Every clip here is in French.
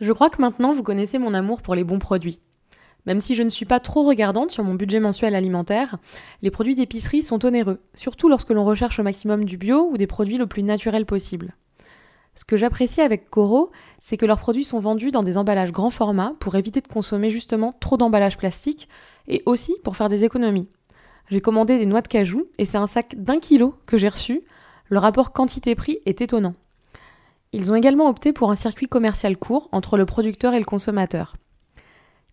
Je crois que maintenant vous connaissez mon amour pour les bons produits. Même si je ne suis pas trop regardante sur mon budget mensuel alimentaire, les produits d'épicerie sont onéreux, surtout lorsque l'on recherche au maximum du bio ou des produits le plus naturels possible. Ce que j'apprécie avec Coro, c'est que leurs produits sont vendus dans des emballages grand format pour éviter de consommer justement trop d'emballages plastiques et aussi pour faire des économies. J'ai commandé des noix de cajou et c'est un sac d'un kilo que j'ai reçu. Le rapport quantité-prix est étonnant. Ils ont également opté pour un circuit commercial court entre le producteur et le consommateur.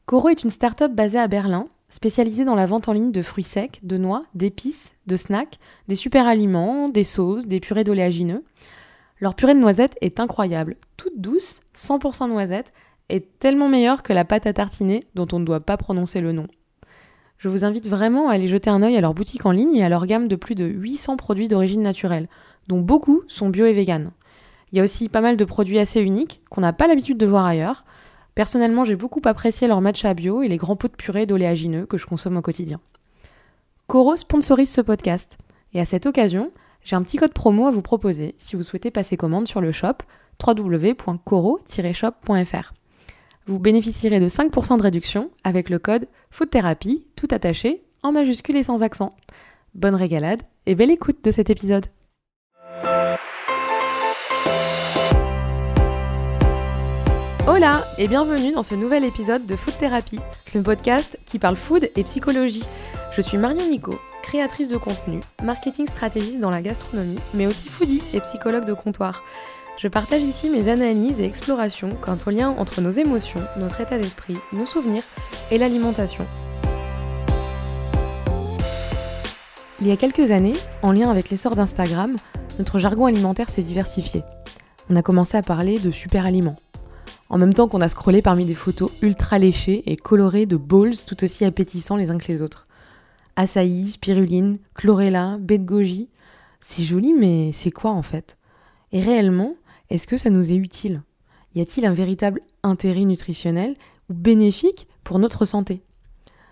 Coro est une start-up basée à Berlin, spécialisée dans la vente en ligne de fruits secs, de noix, d'épices, de snacks, des super aliments, des sauces, des purées d'oléagineux. Leur purée de noisettes est incroyable, toute douce, 100% noisettes, et tellement meilleure que la pâte à tartiner dont on ne doit pas prononcer le nom. Je vous invite vraiment à aller jeter un œil à leur boutique en ligne et à leur gamme de plus de 800 produits d'origine naturelle, dont beaucoup sont bio et vegan. Il y a aussi pas mal de produits assez uniques qu'on n'a pas l'habitude de voir ailleurs. Personnellement, j'ai beaucoup apprécié leur matcha bio et les grands pots de purée d'oléagineux que je consomme au quotidien. Coro sponsorise ce podcast. Et à cette occasion, j'ai un petit code promo à vous proposer si vous souhaitez passer commande sur le shop www.coro-shop.fr. Vous bénéficierez de 5% de réduction avec le code FOODTHERAPY, tout attaché, en majuscule et sans accent. Bonne régalade et belle écoute de cet épisode. Hola et bienvenue dans ce nouvel épisode de Food Therapy, le podcast qui parle food et psychologie. Je suis Marion Nico, créatrice de contenu, marketing stratégiste dans la gastronomie, mais aussi foodie et psychologue de comptoir. Je partage ici mes analyses et explorations quant au lien entre nos émotions, notre état d'esprit, nos souvenirs et l'alimentation. Il y a quelques années, en lien avec l'essor d'Instagram, notre jargon alimentaire s'est diversifié. On a commencé à parler de super aliments, en même temps qu'on a scrollé parmi des photos ultra léchées et colorées de bowls tout aussi appétissants les uns que les autres. Açaï, spiruline, chlorella, baie de goji. C'est joli, mais c'est quoi en fait? Et réellement, est-ce que ça nous est utile? Y a-t-il un véritable intérêt nutritionnel ou bénéfique pour notre santé?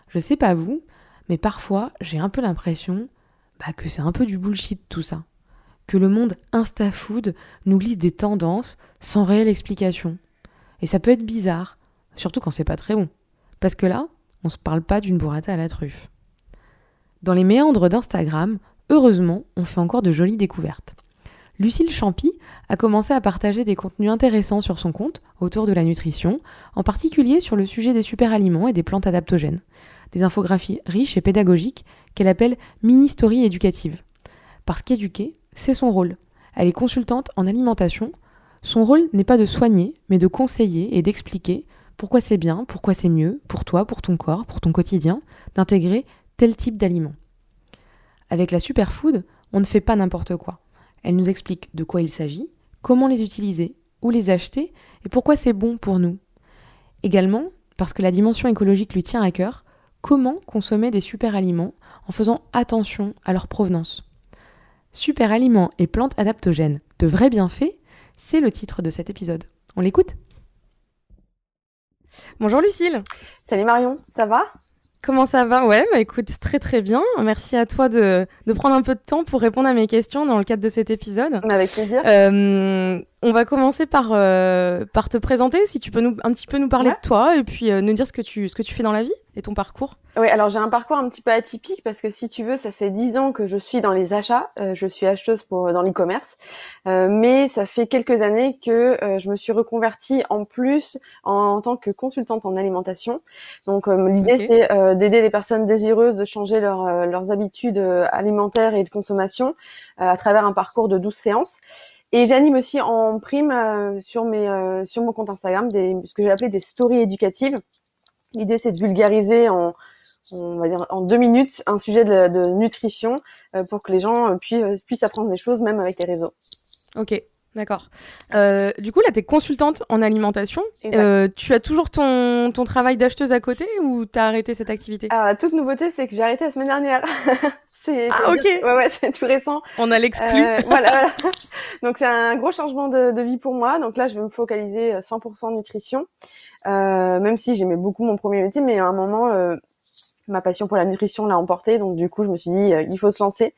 Je sais pas vous, mais parfois j'ai un peu l'impression bah, que c'est un peu du bullshit tout ça. Que le monde insta-food nous glisse des tendances sans réelle explication. Et ça peut être bizarre, surtout quand c'est pas très bon. Parce que là, on se parle pas d'une burrata à la truffe. Dans les méandres d'Instagram, heureusement, on fait encore de jolies découvertes. Lucille Champy a commencé à partager des contenus intéressants sur son compte autour de la nutrition, en particulier sur le sujet des superaliments et des plantes adaptogènes. Des infographies riches et pédagogiques qu'elle appelle mini-story éducatives. Parce qu'éduquer, c'est son rôle. Elle est consultante en alimentation, son rôle n'est pas de soigner, mais de conseiller et d'expliquer pourquoi c'est bien, pourquoi c'est mieux, pour toi, pour ton corps, pour ton quotidien, d'intégrer tel type d'aliment. Avec la superfood, on ne fait pas n'importe quoi. Elle nous explique de quoi il s'agit, comment les utiliser, où les acheter et pourquoi c'est bon pour nous. Également, parce que la dimension écologique lui tient à cœur, comment consommer des super aliments en faisant attention à leur provenance. Super aliments et plantes adaptogènes, de vrais bienfaits c'est le titre de cet épisode. On l'écoute? Bonjour Lucille. Salut Marion, ça va? Comment ça va? Ouais, bah écoute, très très bien. Merci à toi de, de, prendre un peu de temps pour répondre à mes questions dans le cadre de cet épisode. Avec plaisir. Euh, on va commencer par, euh, par te présenter, si tu peux nous, un petit peu nous parler de toi et puis euh, nous dire ce que, tu, ce que tu fais dans la vie et ton parcours. Oui, alors j'ai un parcours un petit peu atypique parce que si tu veux, ça fait dix ans que je suis dans les achats. Euh, je suis acheteuse pour dans l'e-commerce, euh, mais ça fait quelques années que euh, je me suis reconvertie en plus en, tant que consultante en alimentation. Donc l'idée c'est d'aider les personnes désireuses de changer leur, leurs habitudes alimentaires et de consommation à travers un parcours de 12 séances. Et j'anime aussi en prime sur mes sur mon compte Instagram des ce que j'ai appelé des stories éducatives. L'idée c'est de vulgariser en on va dire en deux minutes un sujet de, nutrition euh, pour que les gens euh, puissent, euh, puissent apprendre des choses même avec les réseaux. Ok, D'accord. du coup, là, tu es consultante en alimentation. tu as toujours ton, ton travail d'acheteuse à côté ou tu as arrêté cette activité? Alors, la toute nouveauté, c'est que j'ai arrêté la semaine dernière. c'est, ah, ok. Ouais, ouais, c'est tout récent. On a l'exclu. voilà, voilà. Donc, c'est un gros changement de, de, vie pour moi. Donc là, je vais me focaliser 100% nutrition. même si j'aimais beaucoup mon premier métier, mais à un moment, ma passion pour la nutrition l'a emporté, donc du coup je me suis dit euh, il faut se lancer.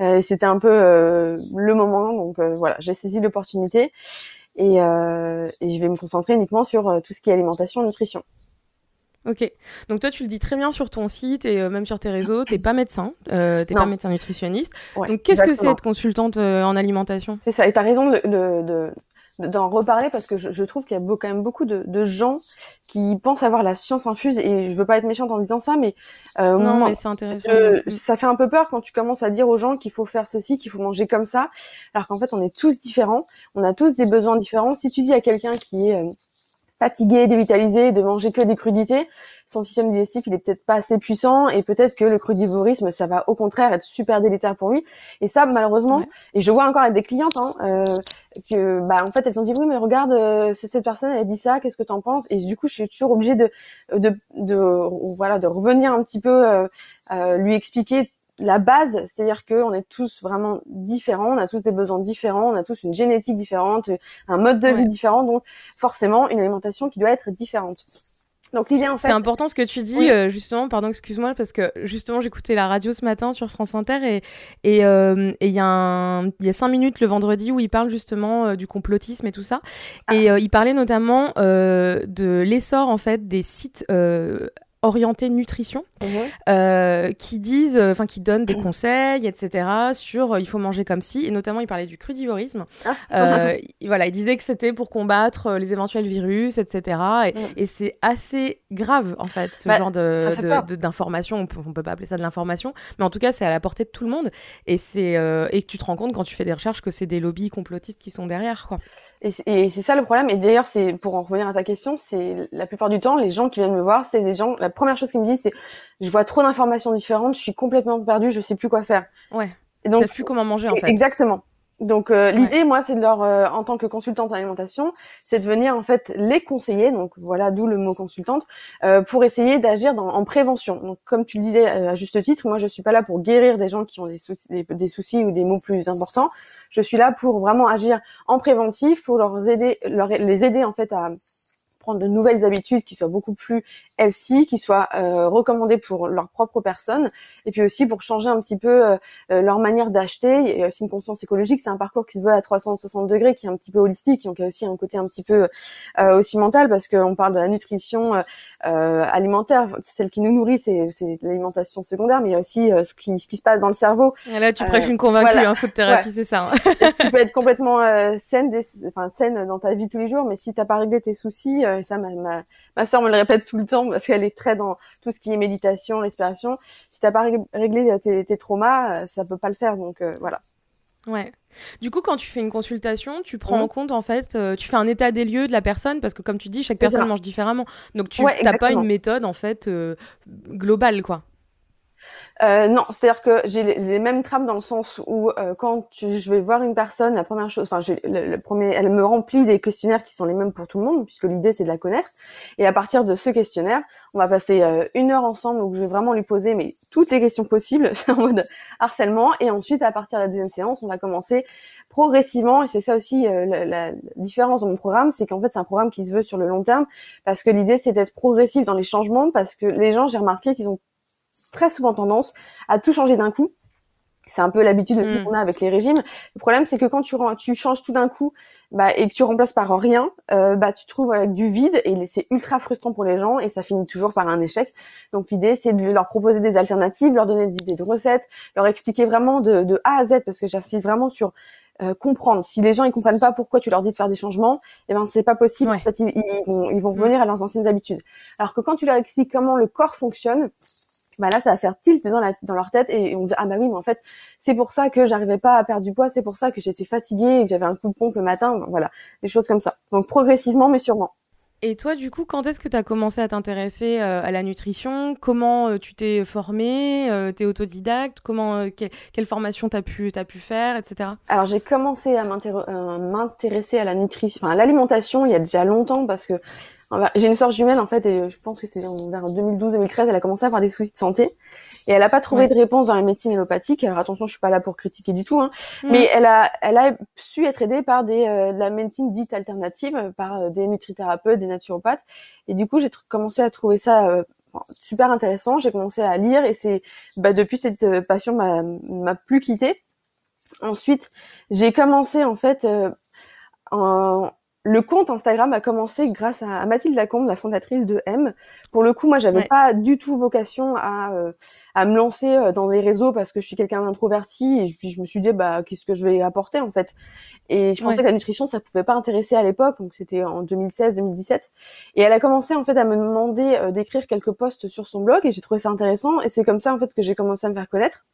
Euh, C'était un peu euh, le moment, donc euh, voilà, j'ai saisi l'opportunité. et, et je vais me concentrer uniquement sur tout ce qui est alimentation, nutrition. Ok. Donc toi, tu le dis très bien sur ton site et même sur tes réseaux. T'es pas médecin, euh, t'es pas médecin nutritionniste. Donc qu'est-ce que c'est être consultante en alimentation? C'est ça. Et t'as raison de, de, d'en reparler parce que je, je trouve qu'il y a quand même beaucoup de, de, gens qui pensent avoir la science infuse et je veux pas être méchante en disant ça mais euh, non mais c'est intéressant ça fait un peu peur quand tu commences à dire aux gens qu'il faut faire ceci qu'il faut manger comme ça alors qu'en fait on est tous différents on a tous des besoins différents. Si tu dis à quelqu'un qui est fatigué, dévitalisé, de manger que des crudités, son système digestif il est peut-être pas assez puissant et peut-être que le crudivorisme ça va au contraire être super délétère pour lui. Et ça malheureusement, et je vois encore avec des clientes hein, euh, que bah en fait elles ont dit oui mais regarde euh, cette personne elle a dit ça, qu'est-ce que tu en penses? Et du coup je suis toujours obligée de de, de voilà de revenir un petit peu euh, euh lui expliquer la base, c'est-à-dire qu'on est tous vraiment différents, on a tous des besoins différents, on a tous une génétique différente, un mode de vie différent, donc forcément une alimentation qui doit être différente. Donc l'idée en fait, c'est important ce que tu dis euh, justement. Pardon, excuse-moi parce que justement j'écoutais la radio ce matin sur France Inter et et euh, il y a il y a cinq minutes le vendredi où il parle justement euh, du complotisme et tout ça ah. et il parlait notamment de l'essor en fait des sites orientés nutrition, mhm. euh, qui disent, euh, enfin qui donnent des conseils, etc. sur euh, il faut manger comme si, et notamment il parlait du crudivorisme. Ah. voilà, il disait que c'était pour combattre les éventuels virus, etc. Et, c'est assez grave en fait ce bah, genre de d'information. On, peut, peut pas appeler ça de l'information, mais en tout cas c'est à la portée de tout le monde. Et c'est et tu te rends compte quand tu fais des recherches que c'est des lobbies complotistes qui sont derrière, quoi. Et c'est ça le problème. Et d'ailleurs, c'est pour en revenir à ta question, c'est la plupart du temps, les gens qui viennent me voir, c'est des gens. La première chose qu'ils me disent, c'est je vois trop d'informations différentes, je suis complètement perdue, je sais plus quoi faire. Ouais. Et donc, plus comment manger en fait. Exactement. Donc euh, l'idée, moi, c'est de leur, euh, en tant que consultante en alimentation, c'est de venir en fait les conseiller. Donc voilà, d'où le mot consultante, euh, pour essayer d'agir en prévention. Donc comme tu le disais à juste titre, moi je suis pas là pour guérir des gens qui ont des soucis, des, soucis ou des maux plus importants. Je suis là pour vraiment agir en préventif, pour leur aider, leur, les aider en fait à de nouvelles habitudes qui soient beaucoup plus healthy, qui soient euh, recommandées pour leur propre personne, et puis aussi pour changer un petit peu euh, euh, leur manière d'acheter. Il y a aussi une conscience écologique, c'est un parcours qui se veut à 360 degrés, qui est un petit peu holistique, donc il y a aussi un côté un petit peu euh, aussi mental, parce qu'on parle de la nutrition alimentaire, celle qui nous nourrit, c'est l'alimentation secondaire, mais il y a aussi ce, qui, ce qui se passe dans le cerveau. Et là, tu prêches une convaincue, voilà. hein, food thérapie, c'est ça. Hein. tu peux être complètement saine, enfin saine dans ta vie tous les jours, mais si t'as pas réglé tes soucis, et ça, ma, ma, ma soeur me le répète tout le temps parce qu'elle est très dans tout ce qui est méditation, respiration. Si t'as pas réglé tes, tes, traumas, euh, ça peut pas le faire. Donc euh, voilà. Ouais. Du coup, quand tu fais une consultation, tu prends en mmh. compte en fait, euh, tu fais un état des lieux de la personne parce que comme tu dis, chaque personne mange différemment. Donc tu n'as pas une méthode en fait globale quoi. Euh, non, c'est-à-dire que j'ai les, mêmes trames dans le sens où euh, quand je vais voir une personne, la première chose, enfin, le, le, premier, elle me remplit des questionnaires qui sont les mêmes pour tout le monde, puisque l'idée c'est de la connaître. Et à partir de ce questionnaire, on va passer euh, une heure ensemble où je vais vraiment lui poser mais toutes les questions possibles en mode harcèlement. Et ensuite, à partir de la deuxième séance, on va commencer progressivement. Et c'est ça aussi euh, la, la, différence de mon programme, c'est qu'en fait c'est un programme qui se veut sur le long terme, parce que l'idée c'est d'être progressif dans les changements, parce que les gens, j'ai remarqué qu'ils ont très souvent tendance à tout changer d'un coup. C'est un peu l'habitude mm. qu'on a avec les régimes. Le problème, c'est que quand tu, tu changes tout d'un coup bah, et que tu remplaces par rien, euh, bah, tu te trouves avec du vide et c'est ultra frustrant pour les gens et ça finit toujours par un échec. Donc l'idée, c'est de leur proposer des alternatives, leur donner des idées de recettes, leur expliquer vraiment de, de A à Z parce que j'insiste vraiment sur euh, comprendre. Si les gens ils comprennent pas pourquoi tu leur dis de faire des changements, eh ben c'est pas possible. En fait, ils, vont, ils vont mm. revenir à leurs anciennes habitudes. Alors que quand tu leur expliques comment le corps fonctionne, bah là ça va faire tilt dans, la, dans leur tête et on dit ah bah oui mais en fait c'est pour ça que j'arrivais pas à perdre du poids c'est pour ça que j'étais fatiguée et que j'avais un coup de pompe le matin voilà des choses comme ça. Donc progressivement mais sûrement. Et toi, du coup, quand est-ce que tu as commencé à t'intéresser euh, à la nutrition? Comment euh, tu t'es formée euh, T'es autodidacte? Comment Quelle formation t'as pu as pu faire, etc. Alors j'ai commencé à m'intéresser à la nutrition, enfin à l'alimentation il y a déjà longtemps parce que j'ai une soeur jumelle en fait et je pense que c'est vers 2012-2013 elle a commencé à avoir des soucis de santé et elle a pas trouvé de réponse dans la médecine allopathique. Alors attention, je suis pas là pour critiquer du tout, hein, mm. mais elle a elle a su être aidée par des euh, de la médecine dite alternative, par euh, des nutrithérapeutes, des naturopathes et du coup j'ai commencé à trouver ça euh, super intéressant. J'ai commencé à lire et c'est bah, depuis cette passion m'a m'a plus quittée. Ensuite, j'ai commencé en fait en le compte Instagram a commencé grâce à, Mathilde Lacombe, la fondatrice de M. Pour le coup, moi, j'avais pas du tout vocation à, euh, à me lancer euh, dans les réseaux parce que je suis quelqu'un d'introverti et puis je me suis dit bah qu'est-ce que je vais apporter en fait? Et je pensais que la nutrition ça pouvait pas intéresser à l'époque, donc c'était en 2016-2017. Et elle a commencé en fait à me demander euh, d'écrire quelques posts sur son blog et j'ai trouvé ça intéressant et c'est comme ça en fait que j'ai commencé à me faire connaître.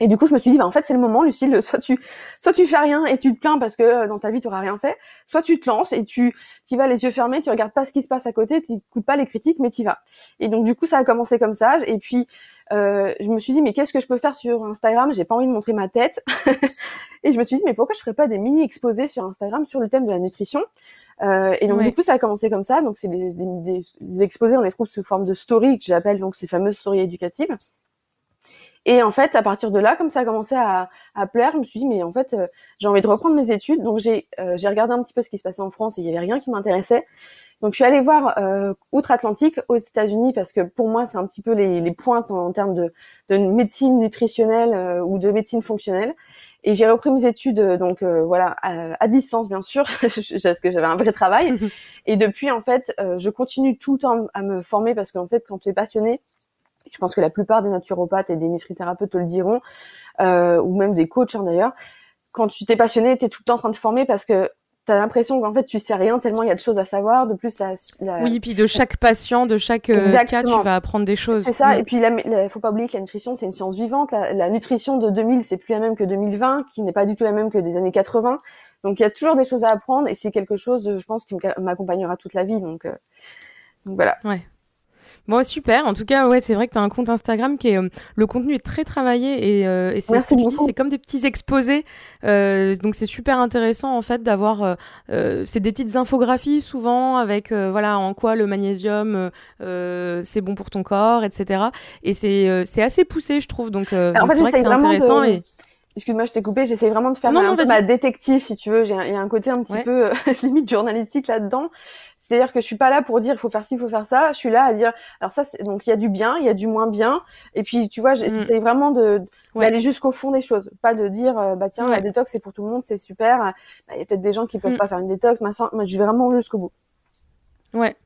Et du coup, je me suis dit, bah, en fait, c'est le moment, Lucille, soit tu, soit tu fais rien et tu te plains parce que euh, dans ta vie, tu auras rien fait, soit tu te lances et tu, tu vas les yeux fermés, tu regardes pas ce qui se passe à côté, tu n'écoutes pas les critiques, mais tu vas. Et donc, du coup, ça a commencé comme ça. Et puis, euh, je me suis dit, mais qu'est-ce que je peux faire sur Instagram? J'ai pas envie de montrer ma tête. et je me suis dit, mais pourquoi je ferais pas des mini exposés sur Instagram sur le thème de la nutrition? Euh, Et donc, du coup, ça a commencé comme ça. Donc, c'est des, des, des, exposés, on les trouve sous forme de story, que j'appelle donc ces fameuses stories éducatives. Et en fait, à partir de là, comme ça a commencé à, à plaire, je me suis dit, mais en fait, euh, j'ai envie de reprendre mes études. Donc, j'ai euh, regardé un petit peu ce qui se passait en France et il y avait rien qui m'intéressait. Donc, je suis allée voir euh, outre-Atlantique, aux États-Unis, parce que pour moi, c'est un petit peu les, les pointes en, termes de, de, médecine nutritionnelle euh, ou de médecine fonctionnelle. Et j'ai repris mes études, donc voilà, à, distance bien sûr, parce que j'avais un vrai travail. et depuis, en fait, je continue tout le temps à me former parce qu'en fait, quand tu es passionné, je pense que la plupart des naturopathes et des nutrithérapeutes te le diront, euh, ou même des coachs hein, d'ailleurs. Quand tu t'es passionné, tu es tout le temps en train de former parce que tu as l'impression qu'en fait tu sais rien tellement il y a de choses à savoir. De plus, la, la... oui, puis de chaque patient, de chaque euh, cas, tu vas apprendre des choses. C'est ça. Et puis, il faut pas oublier que la nutrition c'est une science vivante. La, la nutrition de 2000 c'est plus la même que 2020, qui n'est pas du tout la même que des années 80. Donc il y a toujours des choses à apprendre et c'est quelque chose, je pense, qui m'accompagnera toute la vie. Donc, euh, donc voilà. Ouais. Bon, super. En tout cas, ouais, c'est vrai que tu as un compte Instagram qui est. Euh, le contenu est très travaillé et, euh, et c'est ce que tu dis, c'est comme des petits exposés. Euh, donc, c'est super intéressant, en fait, d'avoir. Euh, euh c'est des petites infographies, souvent, avec, voilà, en quoi le magnésium, c'est bon pour ton corps, etc. Et c'est c'est assez poussé, je trouve. Donc, c'est vrai que c'est intéressant. Et... Excuse-moi, je t'ai coupé. J'essaie vraiment de faire un peu ma détective, si tu veux. Il y a un côté un petit peu limite journalistique là-dedans. C'est-à-dire que je suis pas là pour dire il faut faire ci, il faut faire ça. Je suis là à dire alors ça c'est donc il y a du bien, il y a du moins bien. Et puis tu vois, mm. j'essaie vraiment de d'aller jusqu'au fond des choses, pas de dire euh, bah tiens la détox c'est pour tout le monde, c'est super. Bah, il y a peut-être des gens qui peuvent mm. pas faire une détox, moi je vais vraiment jusqu'au bout. Ouais.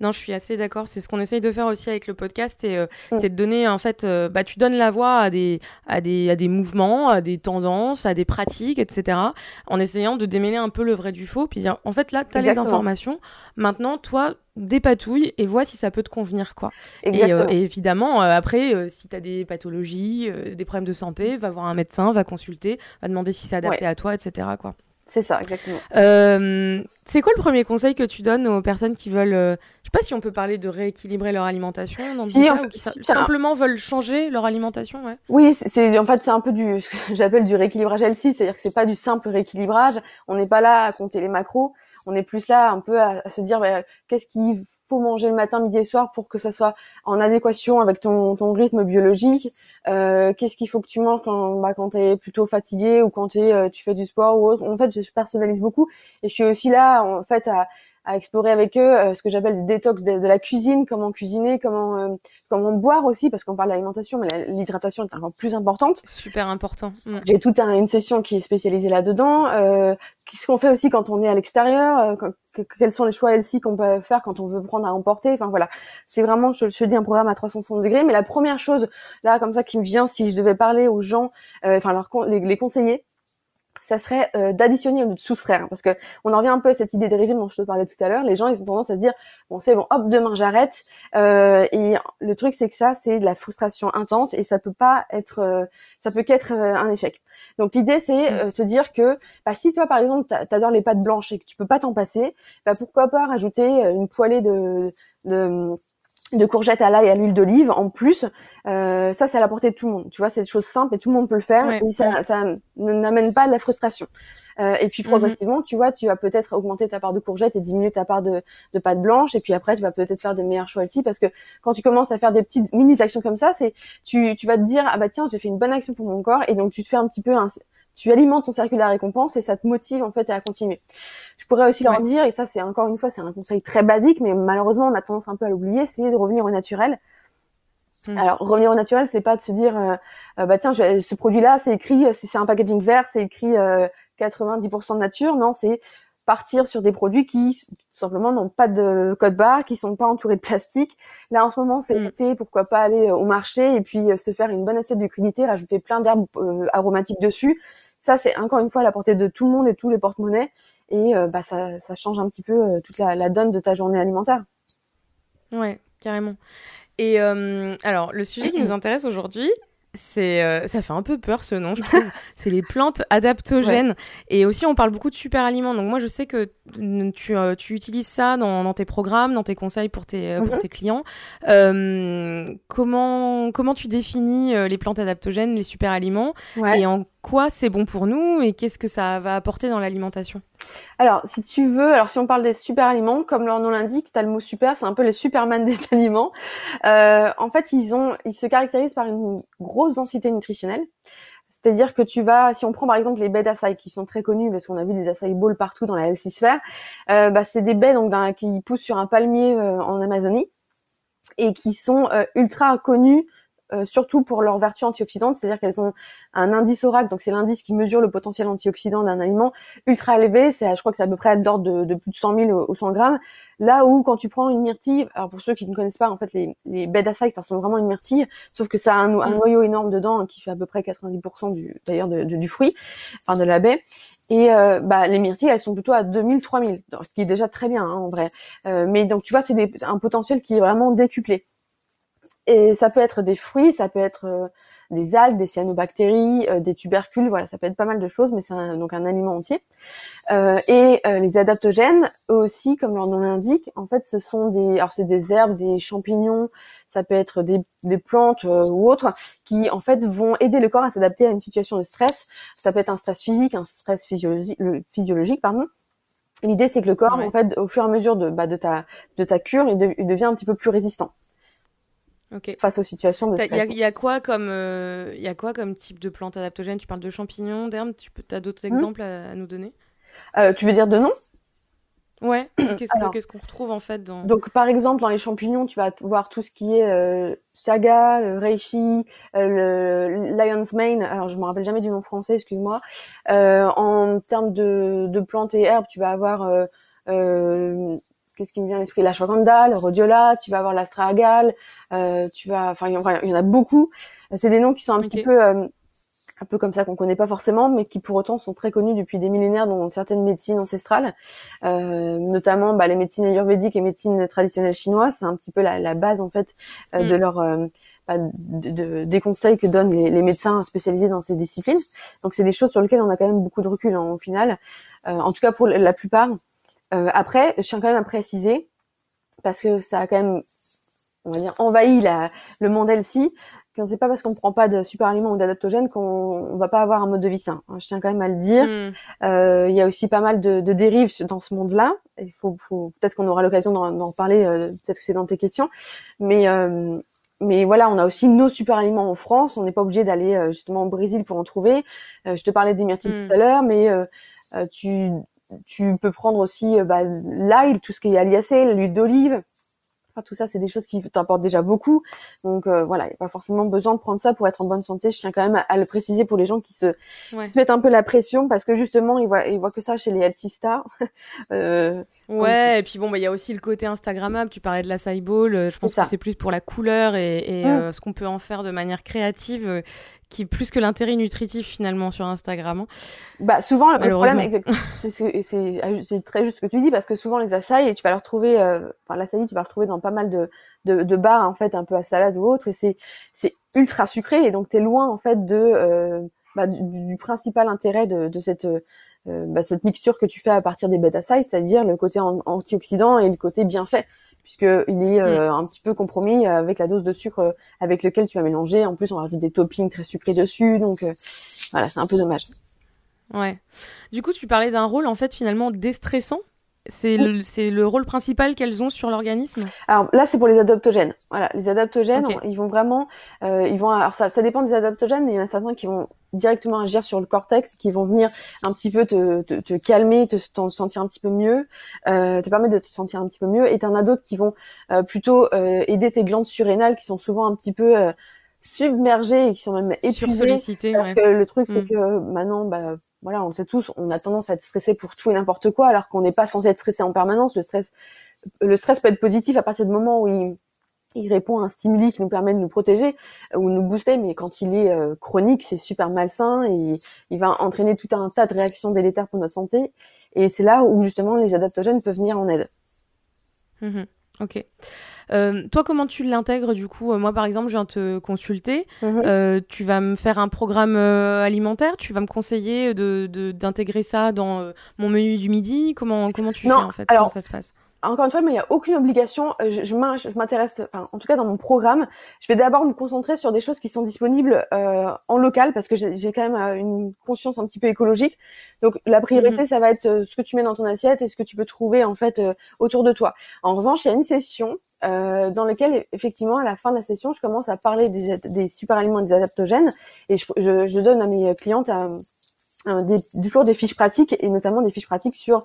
Non, je suis assez d'accord. C'est ce qu'on essaye de faire aussi avec le podcast, et euh, mm. c'est de donner en fait, euh, bah, tu donnes la voix à des, à des, à des mouvements, à des tendances, à des pratiques, etc. En essayant de démêler un peu le vrai du faux, puis en fait là, tu as les informations. Maintenant, toi, dépatouille et vois si ça peut te convenir quoi. Et, euh, et, évidemment après si tu as des pathologies, des problèmes de santé, va voir un médecin, va consulter, va demander si c'est adapté à toi etc quoi. C'est ça, exactement. Euh, c'est quoi le premier conseil que tu donnes aux personnes qui veulent, euh, je sais pas si on peut parler de rééquilibrer leur alimentation, dans si, cas, ou qui simplement veulent changer leur alimentation, ouais. Oui, c'est en fait c'est un peu du, j'appelle du rééquilibrage LC, c'est-à-dire que c'est pas du simple rééquilibrage. On n'est pas là à compter les macros, on est plus là un peu à, se dire bah, qu'est-ce qui faut manger le matin, midi et soir pour que ça soit en adéquation avec ton, ton rythme biologique. Euh, Qu'est-ce qu'il faut que tu manges quand, bah, tu es plutôt fatigué ou quand euh, tu fais du sport ou autre? En fait, je personnalise beaucoup et je suis aussi là en fait à, à explorer avec eux euh, ce que j'appelle des détox de, la cuisine, comment cuisiner, comment euh, comment boire aussi, parce qu'on parle d'alimentation, mais l'hydratation est encore plus importante. Super important. Mm. J'ai toute une session qui est spécialisée là-dedans. Euh, Qu'est-ce qu'on fait aussi quand on est à l'extérieur euh, Quels sont les choix LC qu'on peut faire quand on veut prendre à emporter Enfin voilà, c'est vraiment, je, je dis, un programme à 360 degrés. Mais la première chose là, comme ça, qui me vient, si je devais parler aux gens, enfin leur les, les conseiller, ça serait euh, d'additionner ou de soustraire. Parce que on en revient un peu à cette idée des régimes dont je te parlais tout à l'heure. Les gens, ils ont tendance à se dire, bon, c'est bon, hop, demain j'arrête. Euh, et le truc, c'est que ça, c'est de la frustration intense et ça peut pas être, euh, ça peut qu'être un échec. Donc l'idée, c'est mmh. se dire que bah, si toi, par exemple, t'adores les pâtes blanches et que tu peux pas t'en passer, bah, pourquoi pas rajouter une poêlée de, de de courgettes à l'ail et à l'huile d'olive en plus euh, ça c'est à la portée de tout le monde. Tu vois c'est des choses simples et tout le monde peut le faire et ça, ça n'amène pas de la frustration. Euh, et puis mhm. progressivement tu vois tu vas peut-être augmenter ta part de courgettes et diminuer ta part de, de pâte blanche et puis après tu vas peut-être faire de meilleurs choix aussi parce que quand tu commences à faire des petites mini actions comme ça c'est tu, tu vas te dire ah bah tiens j'ai fait une bonne action pour mon corps et donc tu te fais un petit peu un, tu alimentes ton circuit de la récompense et ça te motive en fait à continuer. Je pourrais aussi leur dire, et ça c'est encore une fois c'est un conseil très basique, mais malheureusement on a tendance un peu à l'oublier, c'est de revenir au naturel. Hmm. Alors revenir au naturel, c'est pas de se dire euh, euh, bah tiens ce produit-là c'est écrit si c'est un packaging vert c'est écrit 90% euh, de nature, non c'est partir sur des produits qui tout simplement n'ont pas de code barre, qui sont pas entourés de plastique. Là en ce moment c'est l'été, pourquoi pas aller au marché et puis se faire une bonne assiette de crudité, rajouter plein d'herbes aromatiques dessus. Ça c'est encore une fois à la portée de tout le monde et tous les porte-monnaies et bah ça, ça change un petit peu toute la, la donne de ta journée alimentaire. Ouais, carrément. Et euh, alors, le sujet qui nous intéresse aujourd'hui, c'est euh, ça fait un peu peur ce nom je trouve. C'est les plantes adaptogènes. Et aussi on parle beaucoup de super aliments donc moi je sais que tu, euh, tu utilises ça dans, dans, tes programmes dans tes conseils pour tes, pour mhm. tes clients. Comment comment tu définis les plantes adaptogènes les super aliments et en quoi c'est bon pour nous et qu'est-ce que ça va apporter dans l'alimentation? Alors, si tu veux, alors si on parle des super aliments, comme leur nom l'indique, as le mot super, c'est un peu les superman des aliments. Euh, en fait, ils ont, ils se caractérisent par une grosse densité nutritionnelle. C'est-à-dire que tu vas, si on prend par exemple les baies d'açaï qui sont très connues parce qu'on a vu des açaï bowls partout dans la healthy euh, bah, c'est des baies donc qui poussent sur un palmier euh, en Amazonie et qui sont euh, ultra connues euh, surtout pour leurs vertus antioxydantes, c'est-à-dire qu'elles ont un indice ORAC, donc c'est l'indice qui mesure le potentiel antioxydant d'un aliment ultra élevé, c'est, je crois que c'est à peu près d'ordre de, de, plus de 100 000 au, 100 grammes. Là où quand tu prends une myrtille, alors pour ceux qui ne connaissent pas, en fait les, les baies d'açaï, ça ressemble vraiment à une myrtille, sauf que ça a un, un mm. noyau énorme dedans qui fait à peu près 90% du, d'ailleurs du fruit, enfin de la baie. Et euh, bah, les myrtilles, elles sont plutôt à 2000, 3000, ce qui est déjà très bien hein, en vrai. Euh, mais donc tu vois, c'est un potentiel qui est vraiment décuplé. Et ça peut être des fruits, ça peut être euh, des algues, des cyanobactéries, euh, des tubercules, voilà, ça peut être pas mal de choses, mais c'est donc un aliment entier. Euh, et les adaptogènes aussi, comme leur nom l'indique, en fait, ce sont des, alors c'est des herbes, des champignons, ça peut être des, des plantes ou autres, qui en fait vont aider le corps à s'adapter à une situation de stress. Ça peut être un stress physique, un stress physiologique, physiologique pardon. L'idée, c'est que le corps, en fait, au fur et à mesure de, bah, de ta de ta cure, il devient un petit peu plus résistant face aux situations de stress. Il y, a quoi comme il y a quoi comme type de plante adaptogène? Tu parles de champignons, d'herbes. Tu peux, as d'autres hmm. exemples à, nous donner? Euh, Tu veux dire de noms Ouais. Qu'est-ce qu'on retrouve en fait dans Donc par exemple dans les champignons, tu vas voir tout ce qui est euh, saga, le reishi, euh, le lion's mane. Alors je me rappelle jamais du nom français, excuse-moi. Euh, en termes de, de plantes et herbes, tu vas avoir euh, qu'est-ce qui me vient à l'esprit L'ashwagandha, le rhodiola, tu vas avoir l'astragal, euh, tu vas, enfin, il y en a beaucoup. C'est des noms qui sont un petit peu, euh, un peu comme ça qu'on connaît pas forcément, mais qui pour autant sont très connus depuis des millénaires dans certaines médecines ancestrales, euh, notamment bah, les médecines ayurvédiques et médecines traditionnelles chinoises. C'est un petit peu la, base en fait euh, de mm. leur bah, de, des conseils que donnent les, médecins spécialisés dans ces disciplines. Donc c'est des choses sur lesquelles on a quand même beaucoup de recul hein, au final. en tout cas pour la plupart. Euh, après, je tiens quand même à préciser, parce que ça a quand même, on va dire, envahi la, le monde LC, qu'on sait pas parce qu'on ne prend pas de super aliments ou d'adaptogènes qu'on on va pas avoir un mode de vie sain. Je tiens quand même à le dire. Hmm. Euh, il y a aussi pas mal de, de dérives dans ce monde-là. Il faut, faut peut-être qu'on aura l'occasion d'en parler. Euh, peut-être que c'est dans tes questions, mais euh, mais voilà, on a aussi nos super aliments en France. On n'est pas obligé d'aller euh, justement au Brésil pour en trouver. je te parlais des myrtilles hmm. tout à l'heure, mais tu tu peux prendre aussi euh, bah, l'ail, tout ce qui est aliacé, l'huile d'olive. Enfin, tout ça, c'est des choses qui t'apportent déjà beaucoup. Donc euh, voilà, il n'y a pas forcément besoin de prendre ça pour être en bonne santé. Je tiens quand même à, le préciser pour les gens qui se, mettent un peu la pression parce que justement, ils voient, ils voient que ça chez les healthy stars. euh, ouais, et puis bon, bah, il y a aussi le côté Instagrammable. Tu parlais de la ball. Euh, je pense que c'est plus pour la couleur et, mmh. ce qu'on peut en faire de manière créative qui est plus que l'intérêt nutritif finalement sur Instagram. Hein. Bah souvent le problème c'est très juste ce que tu dis parce que souvent les açaïs tu vas leur trouver euh, enfin l'açaï tu vas le retrouver dans pas mal de de, de bars en fait un peu à salade ou autre et c'est c'est ultra sucré et donc tu es loin en fait de euh, bah, du, principal intérêt de, de cette euh, bah, cette mixture que tu fais à partir des bêta c'est-à-dire le côté antioxydant et le côté bien fait puisqu'il est euh, un petit peu compromis avec la dose de sucre euh, avec lequel tu vas mélanger. En plus, on rajoute des toppings très sucrés dessus, donc euh, voilà, c'est un peu dommage. Ouais. Du coup, tu parlais d'un rôle en fait finalement déstressant c'est le, le rôle principal qu'elles ont sur l'organisme? Alors là, c'est pour les adaptogènes. Voilà, les adaptogènes, ils vont vraiment, euh, ils vont, alors ça, ça dépend des adaptogènes, mais il y en a certains qui vont directement agir sur le cortex, qui vont venir un petit peu te, te, te calmer, te, te, sentir un petit peu mieux, euh, te permettre de te sentir un petit peu mieux. Et t'en as d'autres qui vont euh, plutôt euh, aider tes glandes surrénales, qui sont souvent un petit peu submergées et qui sont même épuisées. Parce que le truc, c'est mm. que maintenant, bah voilà, on le sait tous, on a tendance à être stressé pour tout et n'importe quoi, alors qu'on n'est pas censé être stressé en permanence. Le stress, le stress peut être positif à partir du moment où il, il répond à un stimuli qui nous permet de nous protéger ou nous booster, mais quand il est euh, chronique, c'est super malsain et il va entraîner tout un tas de réactions délétères pour notre santé. Et c'est là où justement les adaptogènes peuvent venir en aide. Mmh ok. Euh, toi, comment tu l'intègres du coup? Moi, par exemple, je viens te consulter. Mmh euh, tu vas me faire un programme alimentaire? Tu vas me conseiller de, d'intégrer ça dans mon menu du midi? Comment, comment tu fais en fait? Comment ça se passe? Encore une fois, mais il n'y a aucune obligation. Euh, je, je m'intéresse, enfin, en tout cas dans mon programme, je vais d'abord me concentrer sur des choses qui sont disponibles euh, en local parce que j'ai quand même euh, une conscience un petit peu écologique. Donc la priorité, mhm. ça va être euh, ce que tu mets dans ton assiette et ce que tu peux trouver en fait autour de toi. En revanche, il y a une session euh, dans laquelle effectivement à la fin de la session, je commence à parler des, des super aliments et des adaptogènes et je, je, je donne à mes clientes un, des, toujours des fiches pratiques et notamment des fiches pratiques sur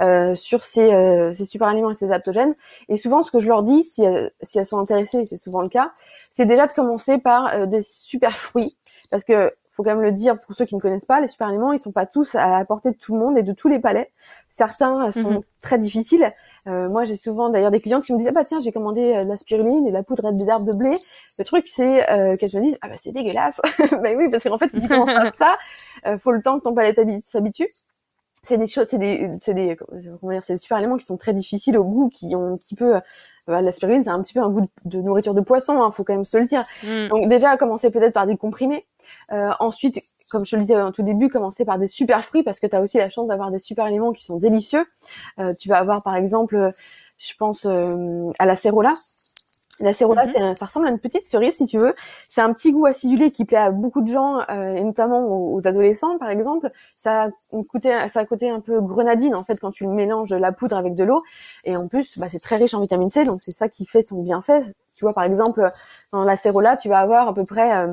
euh, sur ces, euh, ces super aliments et ces adaptogènes. Et souvent, ce que je leur dis, si, si elles sont intéressées, c'est souvent le cas, c'est déjà de commencer par euh, des super fruits, parce que faut quand même le dire pour ceux qui ne connaissent pas, les super aliments, ils sont pas tous à la portée de tout le monde et de tous les palais. Certains sont mhm. très difficiles. Euh, moi, j'ai souvent d'ailleurs des clientes qui me disent ah bah tiens, j'ai commandé euh, de la spiruline et de la poudre d'herbe de blé. Le truc, c'est euh, qu'elles me disent ah bah c'est dégueulasse. bah oui, parce qu'en fait, si tu commences à ça, euh, faut le temps que ton palais s'habitue. C'est des choses, c'est des, c'est des, comment dire, c'est des super aliments qui sont très difficiles au goût, qui ont un petit peu bah, la spiruline, c'est un petit peu un goût de, nourriture de poisson, hein, faut quand même se le dire. Mm. Donc déjà, commencer peut-être par des comprimés. Euh, ensuite, comme je te le disais au tout début, commencer par des super fruits parce que tu as aussi la chance d'avoir des super aliments qui sont délicieux. Euh, tu vas avoir par exemple, je pense euh, à la cérola. La cérola, mhm. ça ressemble à une petite cerise si tu veux. C'est un petit goût acidulé qui plaît à beaucoup de gens euh, et notamment aux, adolescents par exemple. Ça a, côté, ça a un côté un peu grenadine en fait quand tu mélanges la poudre avec de l'eau. Et en plus, bah, c'est très riche en vitamine C, donc c'est ça qui fait son bienfait. Tu vois par exemple dans la cérola, tu vas avoir à peu près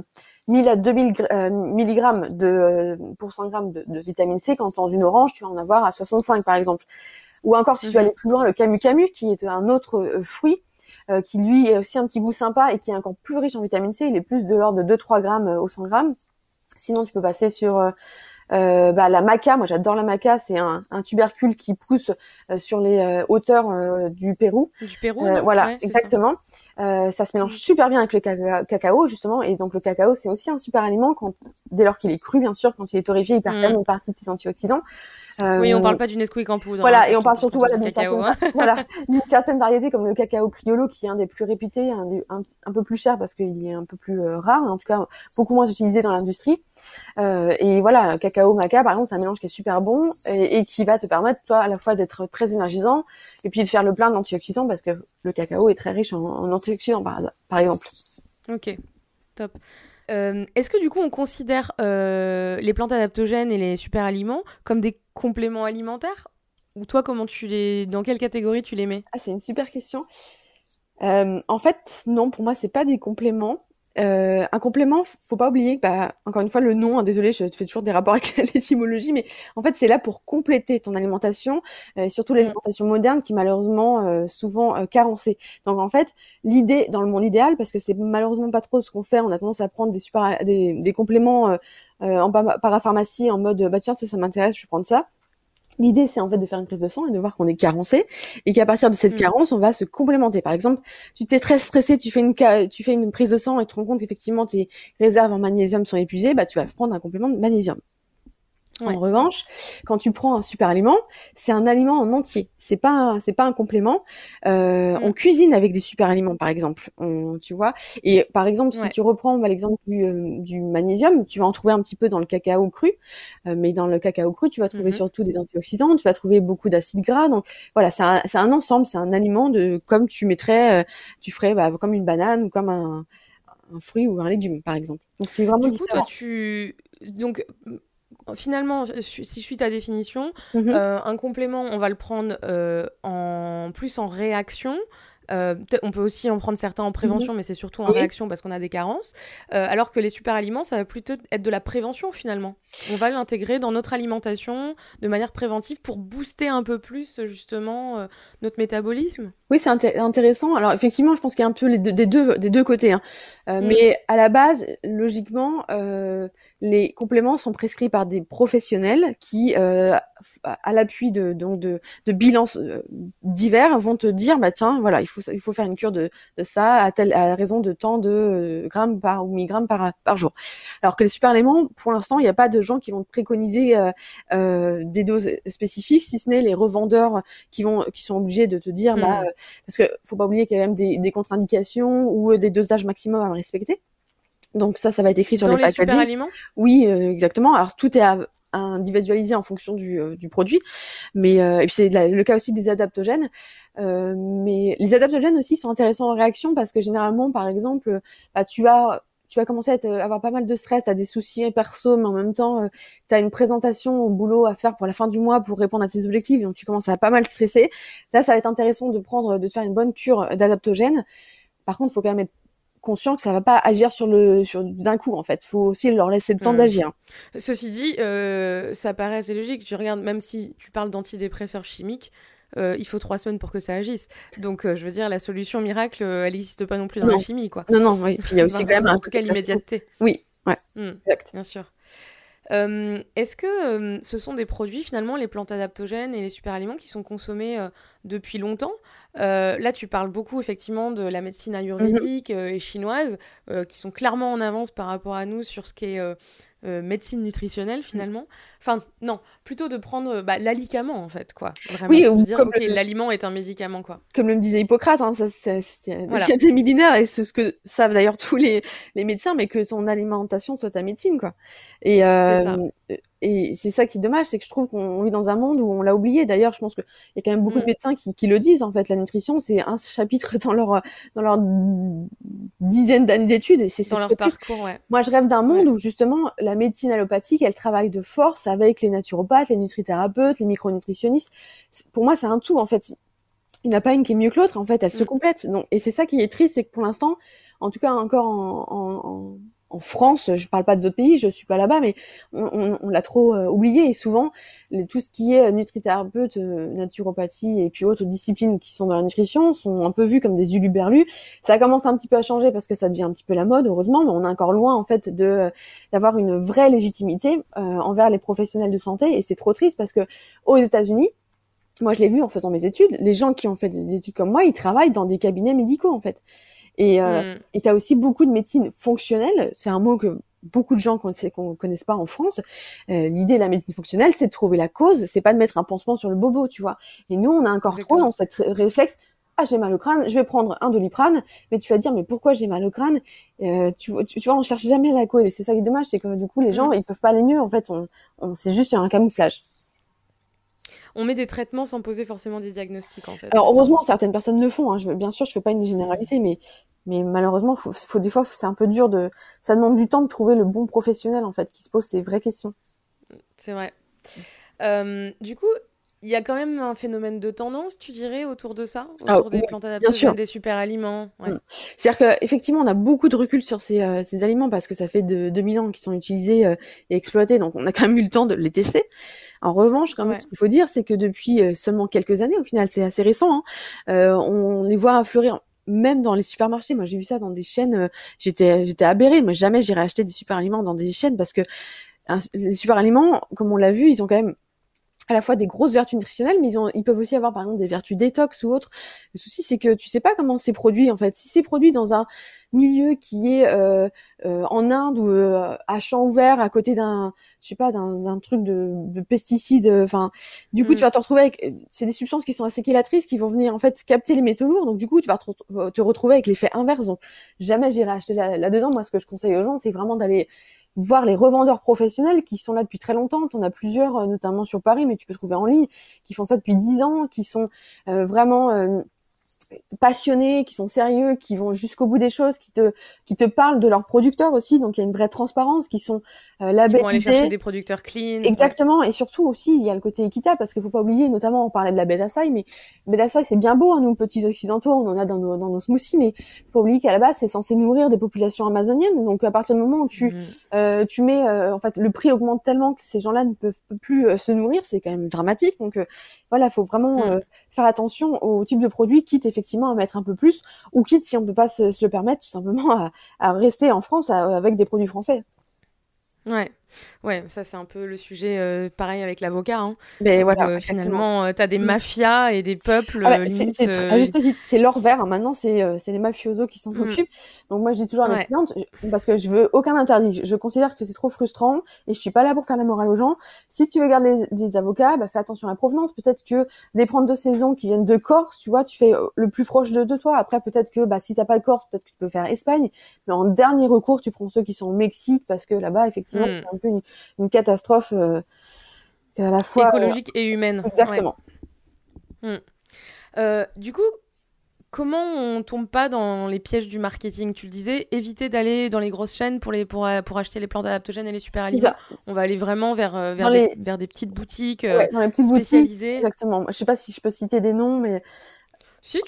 1000 à 2000 euh, mg de euh, pour 100 grammes de, de, vitamine C, quand dans une orange, tu vas en avoir à 65 par exemple. Ou encore si tu veux mhm. aller plus loin, le camu camu, qui est un autre euh, fruit, qui lui est aussi un petit goût sympa et qui est encore plus riche en vitamine C, il est plus de l'ordre de 2-3 grammes au 100 grammes. Sinon, tu peux passer sur euh, bah, la maca, moi j'adore la maca, c'est un, un, tubercule qui pousse sur les hauteurs du Pérou. Du Pérou, voilà, exactement. Euh, ça se mélange mm. super bien avec le cacao justement, et donc le cacao c'est aussi un super aliment quand, dès lors qu'il est cru bien sûr, quand il est torréfié, il perd quand même une partie de ses antioxydants. Euh, oui, on parle pas du Nesquik en poudre. Voilà, hein, et on parle surtout voilà, d'une certaine, hein. voilà, certaine variété comme le cacao criollo qui est un des plus réputés, un, un, un peu plus cher parce qu'il est un peu plus euh, rare, en tout cas beaucoup moins utilisé dans l'industrie. Euh, et voilà, cacao maca par exemple, c'est un mélange qui est super bon et, et, qui va te permettre toi à la fois d'être très énergisant et puis de faire le plein d'antioxydants parce que le cacao est très riche en, en antioxydants par, par exemple. Ok, top. Euh, est-ce que du coup on considère euh, les plantes adaptogènes et les super aliments comme des compléments alimentaires Ou toi, comment tu les, dans quelle catégorie tu les mets? Ah, c'est une super question. Euh, en fait, non, pour moi, c'est pas des compléments. Euh, un complément, faut pas oublier que, bah, encore une fois, le nom, hein, désolé, je te fais toujours des rapports avec l'étymologie, mais en fait, c'est là pour compléter ton alimentation, euh, et surtout mm. l'alimentation moderne qui malheureusement euh, souvent euh, carencée. Donc en fait, l'idée dans le monde idéal, parce que c'est malheureusement pas trop ce qu'on fait, on a tendance à prendre des super, des, des compléments euh, en parapharmacie en mode, bah tiens, ça, ça m'intéresse, je vais prendre ça. L'idée, c'est en fait de faire une prise de sang et de voir qu'on est carencé et qu'à partir de cette mm. carence, on va se complémenter. Par exemple, tu t'es très stressé, tu fais une tu fais une prise de sang et tu te rends compte qu'effectivement tes réserves en magnésium sont épuisées, bah tu vas prendre un complément de magnésium. En revanche, quand tu prends un super aliment, c'est un aliment en entier. C'est pas c'est pas un complément. Euh, mm. On cuisine avec des super aliments, par exemple. On, tu vois. Et par exemple, si tu reprends bah, l'exemple du, euh, du, magnésium, tu vas en trouver un petit peu dans le cacao cru, euh, mais dans le cacao cru, tu vas trouver mm-hmm. surtout des antioxydants. Tu vas trouver beaucoup d'acides gras. Donc voilà, c'est un, un, ensemble. C'est un aliment de comme tu mettrais, euh, tu ferais bah, comme une banane ou comme un, un fruit ou un légume, par exemple. Donc c'est vraiment du coup, toi, tu donc finalement, si je suis ta définition, mhm. euh, un complément, on va le prendre euh, en plus en réaction. Euh, on peut aussi en prendre certains en prévention, mhm. mais c'est surtout en réaction parce qu'on a des carences. alors que les super aliments, ça va plutôt être de la prévention finalement. On va l'intégrer dans notre alimentation de manière préventive pour booster un peu plus justement notre métabolisme. Oui, c'est intéressant. Alors effectivement, je pense qu'il y a un peu les deux, des deux des deux côtés. Hein. Euh, mm. Mais à la base, logiquement, euh, les compléments sont prescrits par des professionnels qui, euh, à l'appui de donc de, de bilans euh, divers, vont te dire bah tiens voilà il faut il faut faire une cure de, de ça à telle à raison de tant de euh, grammes par ou milligrammes par par jour. Alors que les suppléments, pour l'instant, il n'y a pas de gens qui vont te préconiser euh, des doses spécifiques, si ce n'est les revendeurs qui vont qui sont obligés de te dire bah mm. Parce que faut pas oublier qu'il y a quand même des, des contre-indications ou des dosages maximum à respecter. Donc ça, ça va être écrit sur Dans les, les super aliments Oui, euh, exactement. Alors tout est individualisé en fonction du, euh, du produit, mais euh, et puis c'est le cas aussi des adaptogènes. mais les adaptogènes aussi sont intéressants en réaction parce que généralement, par exemple, bah, tu vas tu vas commencer à avoir pas mal de stress, tu as des soucis perso, mais en même temps, tu as une présentation au boulot à faire pour la fin du mois pour répondre à tes objectifs, donc tu commences à pas mal stresser. Là, ça va être intéressant de prendre, de faire une bonne cure d'adaptogènes. Par contre, il faut quand même être conscient que ça va pas agir sur le sur d'un coup en fait. Faut aussi leur laisser le temps d'agir. Ceci dit, euh, ça paraît assez logique. Tu regardes, même si tu parles d'antidépresseurs chimiques, euh, il faut trois semaines pour que ça agisse. Donc, euh, je veux dire, la solution miracle, elle n'existe pas non plus dans la chimie, quoi. Non, non, oui. il y a aussi quand même en tout cas l'immédiateté. Oui, ouais, hmm. exact. Bien sûr. Est-ce que ce sont des produits, finalement, les plantes adaptogènes et les super-aliments qui sont consommés depuis longtemps? Euh, là, tu parles beaucoup effectivement de la médecine ayurvédique mhm. euh, et chinoise, euh, qui sont clairement en avance par rapport à nous sur ce qui est médecine nutritionnelle finalement. Enfin, non, plutôt de prendre bah, l'alicament en fait, quoi. Vraiment. Oui, ou dire, ok, l'aliment est un médicament, quoi. Comme le disait Hippocrate, hein, ça, c'est, voilà. il y a des millénaires et c'est ce que savent d'ailleurs tous les, les médecins, mais que ton alimentation soit ta médecine, quoi. Et, ça et c'est ça qui est dommage, c'est que je trouve qu'on vit dans un monde où on l'a oublié. D'ailleurs, je pense qu'il y a quand même beaucoup de mm. médecins qui, qui, le disent. En fait, la nutrition, c'est un chapitre dans leur dans leur dizaine d'années d'études. Et c'est dans leur parcours. Ouais. Moi, je rêve d'un monde où justement la médecine allopathique, elle travaille de force avec les naturopathes, les nutrithérapeutes, les micronutritionnistes. Pour moi, c'est un tout. En fait, il n'y en a pas une qui est mieux que l'autre. En fait, elles se mm. complètent. Donc, et c'est ça qui est triste, c'est que pour l'instant, en tout cas encore en, en en France, je parle pas des autres pays, je suis pas là-bas, mais on, l'a trop euh, oublié et souvent tout ce qui est nutrithérapeute, euh, naturopathie et puis autres disciplines qui sont dans la nutrition sont un peu vues comme des uluberlus. Ça commence un petit peu à changer parce que ça devient un petit peu la mode, heureusement, mais on est encore loin en fait de d'avoir une vraie légitimité euh, envers les professionnels de santé et c'est trop triste parce que aux États-Unis, moi je l'ai vu en faisant mes études, les gens qui ont fait des études comme moi, ils travaillent dans des cabinets médicaux en fait. Et euh, mm. tu as aussi beaucoup de médecine fonctionnelle. C'est un mot que beaucoup de gens qu'on connaissent pas en France. Euh, L'idée de la médecine fonctionnelle, c'est de trouver la cause. C'est pas de mettre un pansement sur le bobo, tu vois. Et nous, on a encore trop dans cette réflexe. Ah, j'ai mal au crâne, je vais prendre un doliprane. Mais tu vas dire, mais pourquoi j'ai mal au crâne? Euh, tu, tu, vois, on cherche jamais la cause. Et c'est ça qui est dommage, c'est que du coup, les gens, mm. ils peuvent pas aller mieux. En fait, on, on c'est juste un camouflage on met des traitements sans poser forcément des diagnostics en fait. Alors heureusement, certaines personnes le font. Hein. Je, bien sûr, je fais pas une généralité, mais mais malheureusement, faut, faut des fois, c'est un peu dur de. Ça demande du temps de trouver le bon professionnel en fait qui se pose ces vraies questions. C'est vrai. Euh, du coup, il y a quand même un phénomène de tendance, tu dirais, autour de ça, ah, autour des plantes adaptées, des super aliments. Ouais. Mm. C'est-à-dire qu'effectivement, on a beaucoup de recul sur ces, euh, ces aliments parce que ça fait de 2000 ans qu'ils sont utilisés euh, et exploités, donc on a quand même eu le temps de les tester. En revanche, quand même, ce qu'il faut dire, c'est que depuis euh, seulement quelques années, au final, c'est assez récent, hein, on les voit fleurir même dans les supermarchés. Moi, j'ai vu ça dans des chaînes. j'étais, j'étais aberrée. Moi, jamais j'irais acheter des super aliments dans des chaînes parce que les super aliments, comme on l'a vu, ils ont quand même à la fois des grosses vertus nutritionnelles, mais ils, ont, ils peuvent aussi avoir par exemple des vertus détox ou autres. Le souci, c'est que tu sais pas comment c'est produit en fait. Si c'est produit dans un milieu qui est euh, euh, en Inde ou euh, à champ ouvert à côté d'un, je sais pas, d'un truc de, de pesticides, enfin, du coup, tu mm. vas te retrouver avec, c'est des substances qui sont assez chélatrices qui vont venir en fait capter les métaux lourds. Donc du coup, tu vas te, te retrouver avec l'effet inverse. Donc jamais j'irai acheter là-dedans. Moi, ce que je conseille aux gens, c'est vraiment d'aller voir les revendeurs professionnels qui sont là depuis très longtemps. On a plusieurs, euh, notamment sur Paris, mais tu peux trouver en ligne, qui font ça depuis dix ans, qui sont euh, vraiment euh, passionnés, qui sont sérieux, qui vont jusqu'au bout des choses, qui te qui te parlent de leurs producteurs aussi. Donc il y a une vraie transparence, qui sont euh, labellisés. Ils vont aller chercher des producteurs clean. Exactement. Et surtout aussi il y a le côté équitable parce qu'il faut pas oublier, notamment on parlait de la baie d'Assai, mais baie d'Assai c'est bien beau, hein, nous petits occidentaux, on en a dans nos dans nos smoothies, mais faut oublier qu'à la base c'est censé nourrir des populations amazoniennes. Donc à partir du moment où tu mm. euh, tu mets euh, en fait le prix augmente tellement que ces gens-là ne peuvent plus euh, se nourrir, c'est quand même dramatique. Donc voilà, faut vraiment mm faire attention au type de produit, quitte effectivement à mettre un peu plus, ou quitte si on peut pas se, se permettre tout simplement à, à rester en France avec des produits français. Ouais, ouais, ça c'est un peu le sujet euh, pareil avec l'avocat. Hein. Mais voilà, euh, finalement, euh, tu as des mm. mafias et des peuples. Ah c'est leur vert. Hein. Maintenant, c'est les mafiosos qui s'en mm. occupent. Donc moi, je dis toujours à mes clientes, parce que je veux aucun interdit. Je considère que c'est trop frustrant et je suis pas là pour faire la morale aux gens. Si tu veux garder des avocats, bah, fais attention à la provenance. Peut-être que des prendre de saison qui viennent de Corse, tu vois, tu fais le plus proche de, de toi. Après, peut-être que bah, si t'as pas de Corse, peut-être que tu peux faire Espagne. Mais en dernier recours, tu prends ceux qui sont au Mexique parce que là-bas, effectivement, Hmm. Un peu une, catastrophe euh, à la fois écologique et humaine. Exactement. Hmm. Euh, du coup, comment on tombe pas dans les pièges du marketing? Tu le disais, éviter d'aller dans les grosses chaînes pour, les, pour, pour acheter les plantes adaptogènes et les super aliments. On va aller vraiment vers, euh, vers, des, vers des petites boutiques dans les petites spécialisées. exactement. Je sais pas si je peux citer des noms, mais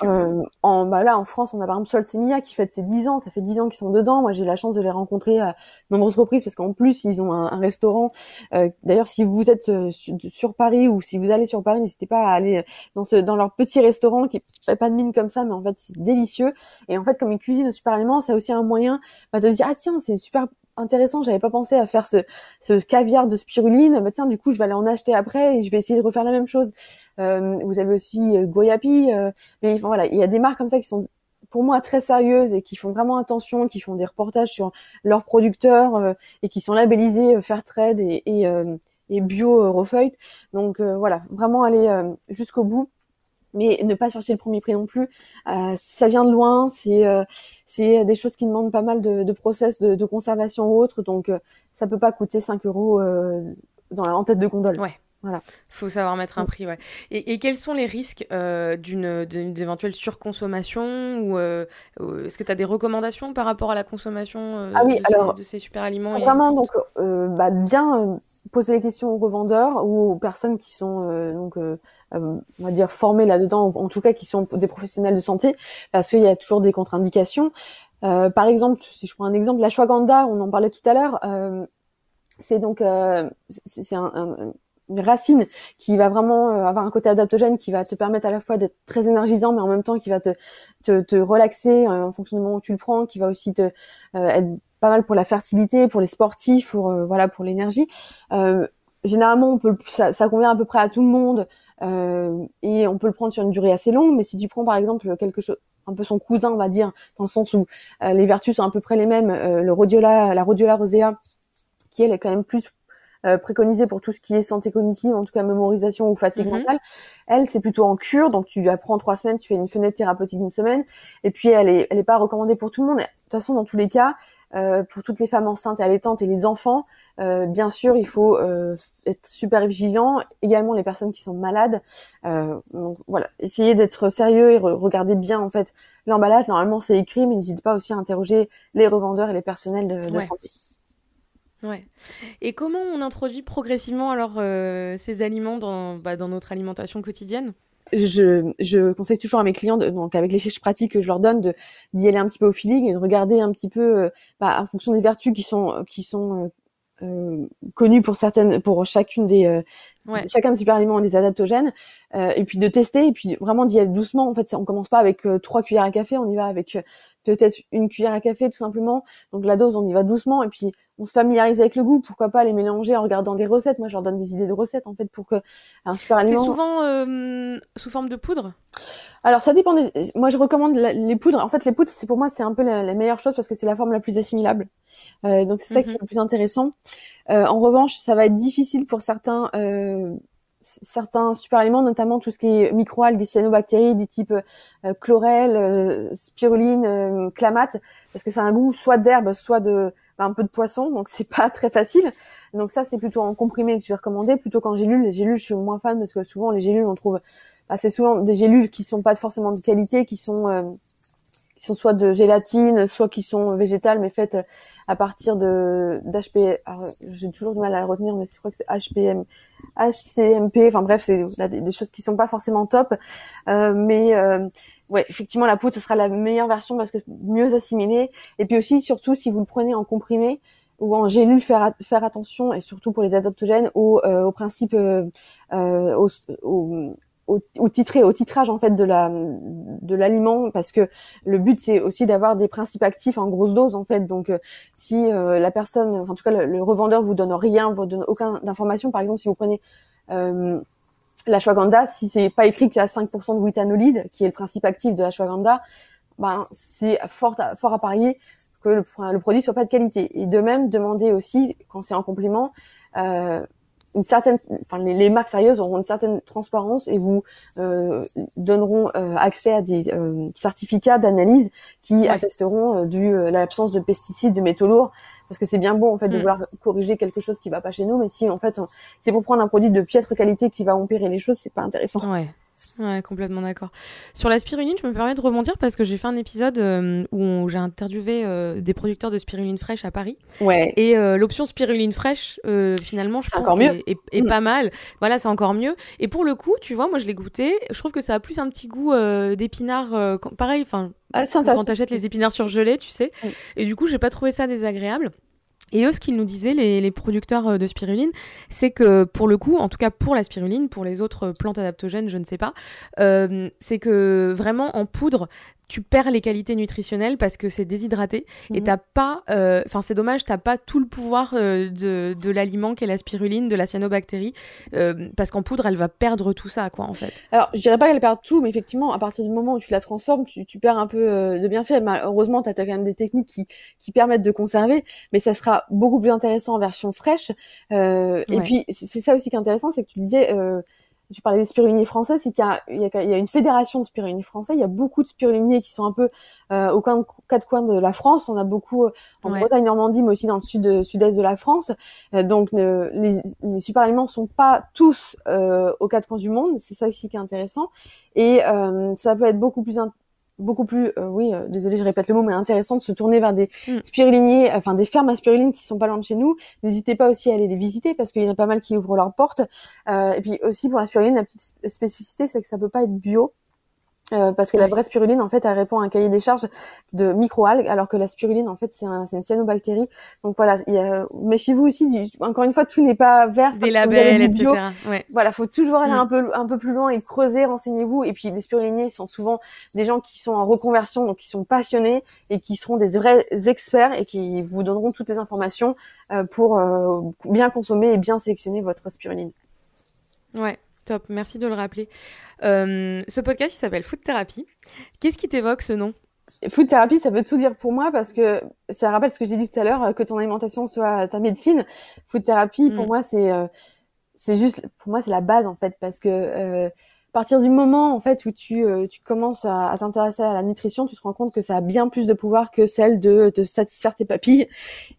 euh, en, bah là, en France, on a par exemple Solsemia qui fête ses 10 ans. Ça fait 10 ans qu'ils sont dedans. Moi, j'ai la chance de les rencontrer à nombreuses reprises parce qu'en plus, ils ont un, restaurant. Euh, D'ailleurs, si vous êtes euh, sur, Paris ou si vous allez sur Paris, n'hésitez pas à aller dans, ce, dans leur petit restaurant qui est pas de mine comme ça, mais en fait, c'est délicieux. Et en fait, comme ils cuisinent super aliments, c'est aussi un moyen bah, de se dire, ah tiens, c'est super intéressant, j'avais pas pensé à faire ce, ce caviar de spiruline, bah tiens, du coup, je vais aller en acheter après et je vais essayer de refaire la même chose. Euh, vous avez aussi euh, Goyapi, euh, mais voilà, il y a des marques comme ça qui sont pour moi très sérieuses et qui font vraiment attention, qui font des reportages sur leurs producteurs et qui sont labellisés Fairtrade et, et, et bio Refeuille. Donc voilà, vraiment aller jusqu'au bout mais ne pas chercher le premier prix non plus. Euh, ça vient de loin, c'est euh, des choses qui demandent pas mal de, de process de, de, conservation ou autre, donc euh, ça peut pas coûter 5 euros dans la, en tête de gondole. Ouais. Voilà. Faut savoir mettre un prix, ouais. Et, et quels sont les risques euh, d'une éventuelle surconsommation ou est-ce que tu as des recommandations par rapport à la consommation ah oui, de, alors, ces, de, ces, super aliments Vraiment, donc bah, bien poser les questions aux revendeurs ou aux personnes qui sont donc euh, on va dire formés là-dedans, en tout cas qui sont des professionnels de santé, parce qu'il y a toujours des contre-indications. Euh, par exemple, si je prends un exemple, la shwaganda, on en parlait tout à l'heure, euh, c'est donc euh, c'est un, un, racine qui va vraiment euh, avoir un côté adaptogène qui va te permettre à la fois d'être très énergisant, mais en même temps qui va te te, relaxer en fonction du moment où tu le prends, qui va aussi te être pas mal pour la fertilité, pour les sportifs, pour voilà pour l'énergie. généralement, on peut ça, ça convient à peu près à tout le monde. Euh, et on peut le prendre sur une durée assez longue. Mais si tu prends par exemple quelque chose, un peu son cousin, on va dire, dans le sens où euh, les vertus sont à peu près les mêmes, euh, le rhodiola, la rhodiola rosea, qui elle est quand même plus préconisée pour tout ce qui est santé cognitive, en tout cas mémorisation ou fatigue mhm. mentale. Elle, c'est plutôt en cure, donc tu la prends trois semaines, tu fais une fenêtre thérapeutique d'une semaine, et puis elle est, elle est pas recommandée pour tout le monde. De toute façon, dans tous les cas, euh, pour toutes les femmes enceintes et allaitantes et les enfants, euh, bien sûr, il faut euh, être super vigilant. Également les personnes qui sont malades. donc voilà, essayez d'être sérieux et regarder bien en fait l'emballage. Normalement, c'est écrit, mais n'hésitez pas aussi à interroger les revendeurs et les personnels de, de santé. Ouais. Et comment on introduit progressivement alors ces aliments dans, bah, dans notre alimentation quotidienne? Je, je conseille toujours à mes clients, donc avec les fiches pratiques que je leur donne, de d'y aller un petit peu au feeling et de regarder un petit peu, euh, bah, en fonction des vertus qui sont qui sont euh, euh connues pour certaines, pour chacune des euh, chacun des super aliments des adaptogènes, et puis de tester et puis vraiment d'y aller doucement. En fait, on commence pas avec trois cuillères à café, on y va avec peut-être une cuillère à café tout simplement. Donc la dose, on y va doucement et puis on se familiarise avec le goût. Pourquoi pas les mélanger en regardant des recettes Moi, je leur donne des idées de recettes en fait pour que un super aliment. C'est souvent euh, sous forme de poudre? Alors ça dépend. Moi, je recommande les poudres. En fait, les poudres, c'est pour moi, c'est un peu la, meilleure chose parce que c'est la forme la plus assimilable. Euh, donc c'est ça qui est mhm. le plus intéressant. Euh, en revanche, ça va être difficile pour certains euh, certains super aliments, notamment tout ce qui est microalgues cyanobactéries du type euh, chlorelle, euh, spiruline, euh, clamate, parce que ça a un goût soit d'herbe, soit de bah, un peu de poisson, donc c'est pas très facile. Donc ça, c'est plutôt en comprimé que je vais recommander, plutôt qu'en gélule. Les gélules, je suis moins fan parce que souvent les gélules, on trouve assez souvent des gélules qui sont pas forcément de qualité, qui sont euh, qui sont soit de gélatine, soit qui sont végétales, mais faites à partir de d'HP. J'ai toujours du mal à le retenir, mais je crois que c'est HPM, HCMP. Enfin bref, c'est des, choses qui sont pas forcément top, euh, mais euh, ouais, effectivement, la poudre ce sera la meilleure version parce que mieux assimilée. Et puis aussi, surtout, si vous le prenez en comprimé ou en gélule, faire faire attention et surtout pour les adaptogènes au, euh, au principe, euh, euh, au au, titré, au titrage en fait de la de l'aliment parce que le but c'est aussi d'avoir des principes actifs en grosse dose en fait. Donc euh, si euh, la personne, en tout cas le, revendeur vous donne rien, vous donne aucun d'information, par exemple si vous prenez euh, l'ashwagandha, si c'est pas écrit qu'il y a 5% de withanolide, qui est le principe actif de l'ashwagandha, ben c'est fort à, fort à parier que le, le, produit soit pas de qualité. Et de même, demander aussi, quand c'est en complément, euh, une certaine, enfin les, marques sérieuses auront une certaine transparence et vous euh, donneront euh, accès à des euh, certificats d'analyse qui attesteront du l'absence de pesticides, de métaux lourds. Parce que c'est bien bon en fait de mm. vouloir corriger quelque chose qui va pas chez nous, mais si en fait c'est pour prendre un produit de piètre qualité qui va empirer les choses, c'est pas intéressant. Ouais. Ouais, complètement d'accord. Sur la spiruline, je me permets de rebondir parce que j'ai fait un épisode euh, où j'ai interviewé euh, des producteurs de spiruline fraîche à Paris. Ouais. Et euh, l'option spiruline fraîche, finalement, je pense est, est, mm. pas mal. Voilà, c'est encore mieux. Et pour le coup, tu vois, moi je l'ai goûté. Je trouve que ça a plus un petit goût d'épinard. pareil, enfin, ah, quand t'achètes les épinards surgelés, tu sais. Mm. Et du coup, j'ai pas trouvé ça désagréable. Et eux, ce qu'ils nous disaient, les, producteurs euh, de spiruline, c'est que pour le coup, en tout cas pour la spiruline, pour les autres plantes adaptogènes, je ne sais pas, euh, c'est que vraiment en poudre, tu perds les qualités nutritionnelles parce que c'est déshydraté et mhm. t'as pas euh, enfin c'est dommage t'as pas tout le pouvoir euh, de, de l'aliment qu'est la spiruline de la cyanobactérie euh, parce qu'en poudre elle va perdre tout ça quoi en fait. Alors je dirais pas qu'elle perd tout mais effectivement à partir du moment où tu la transformes tu, tu perds un peu de bienfaits. Heureusement t'as as quand même des techniques qui, qui permettent de conserver mais ça sera beaucoup plus intéressant en version fraîche. Et puis c'est ça aussi qui est intéressant c'est que tu disais tu parlais des spiruliniers français, c'est qu'il y, y, a une fédération de spiruliniers français. Il y a beaucoup de spiruliniers qui sont un peu euh, aux quatre coins de la France. On a beaucoup euh, en Bretagne, Normandie, mais aussi dans le sud, euh, sud-est de la France. Euh, donc les, les super aliments sont pas tous aux quatre coins du monde. C'est ça aussi qui est intéressant. Et ça peut être beaucoup plus beaucoup plus, euh, oui, euh, désolé, je répète le mot, mais intéressant de se tourner vers des mm. spiruliniers, enfin des fermes à spiruline qui sont pas loin de chez nous. N'hésitez pas aussi à aller les visiter parce qu'il y en a pas mal qui ouvrent leurs portes. Euh, et puis aussi pour la spiruline, la petite spécificité, c'est que ça peut pas être bio. Euh, parce que la vraie spiruline, en fait, elle répond à un cahier des charges de microalgues, alors que la spiruline, en fait, c'est un, une cyanobactérie. Donc voilà, méfiez-vous aussi. encore une fois, tout n'est pas vert. Des labels, etc. Ouais. Voilà, faut toujours aller mm. un peu un peu plus loin et creuser, renseignez-vous. Et puis les spiruliniers sont souvent des gens qui sont en reconversion, donc qui sont passionnés et qui seront des vrais experts et qui vous donneront toutes les informations euh, pour euh, bien consommer et bien sélectionner votre spiruline. Ouais. Top, merci de le rappeler. Euh, ce podcast, il s'appelle Food Therapy. Qu'est-ce qui t'évoque ce nom? Food Therapy, ça veut tout dire pour moi parce que ça rappelle ce que j'ai dit tout à l'heure, que ton alimentation soit ta médecine. Food Therapy, pour mm. moi, c'est euh, c'est juste, pour moi, c'est la base en fait, parce que euh, à partir du moment en fait où tu, tu commences à, t'intéresser à la nutrition, tu te rends compte que ça a bien plus de pouvoir que celle de, de satisfaire tes papilles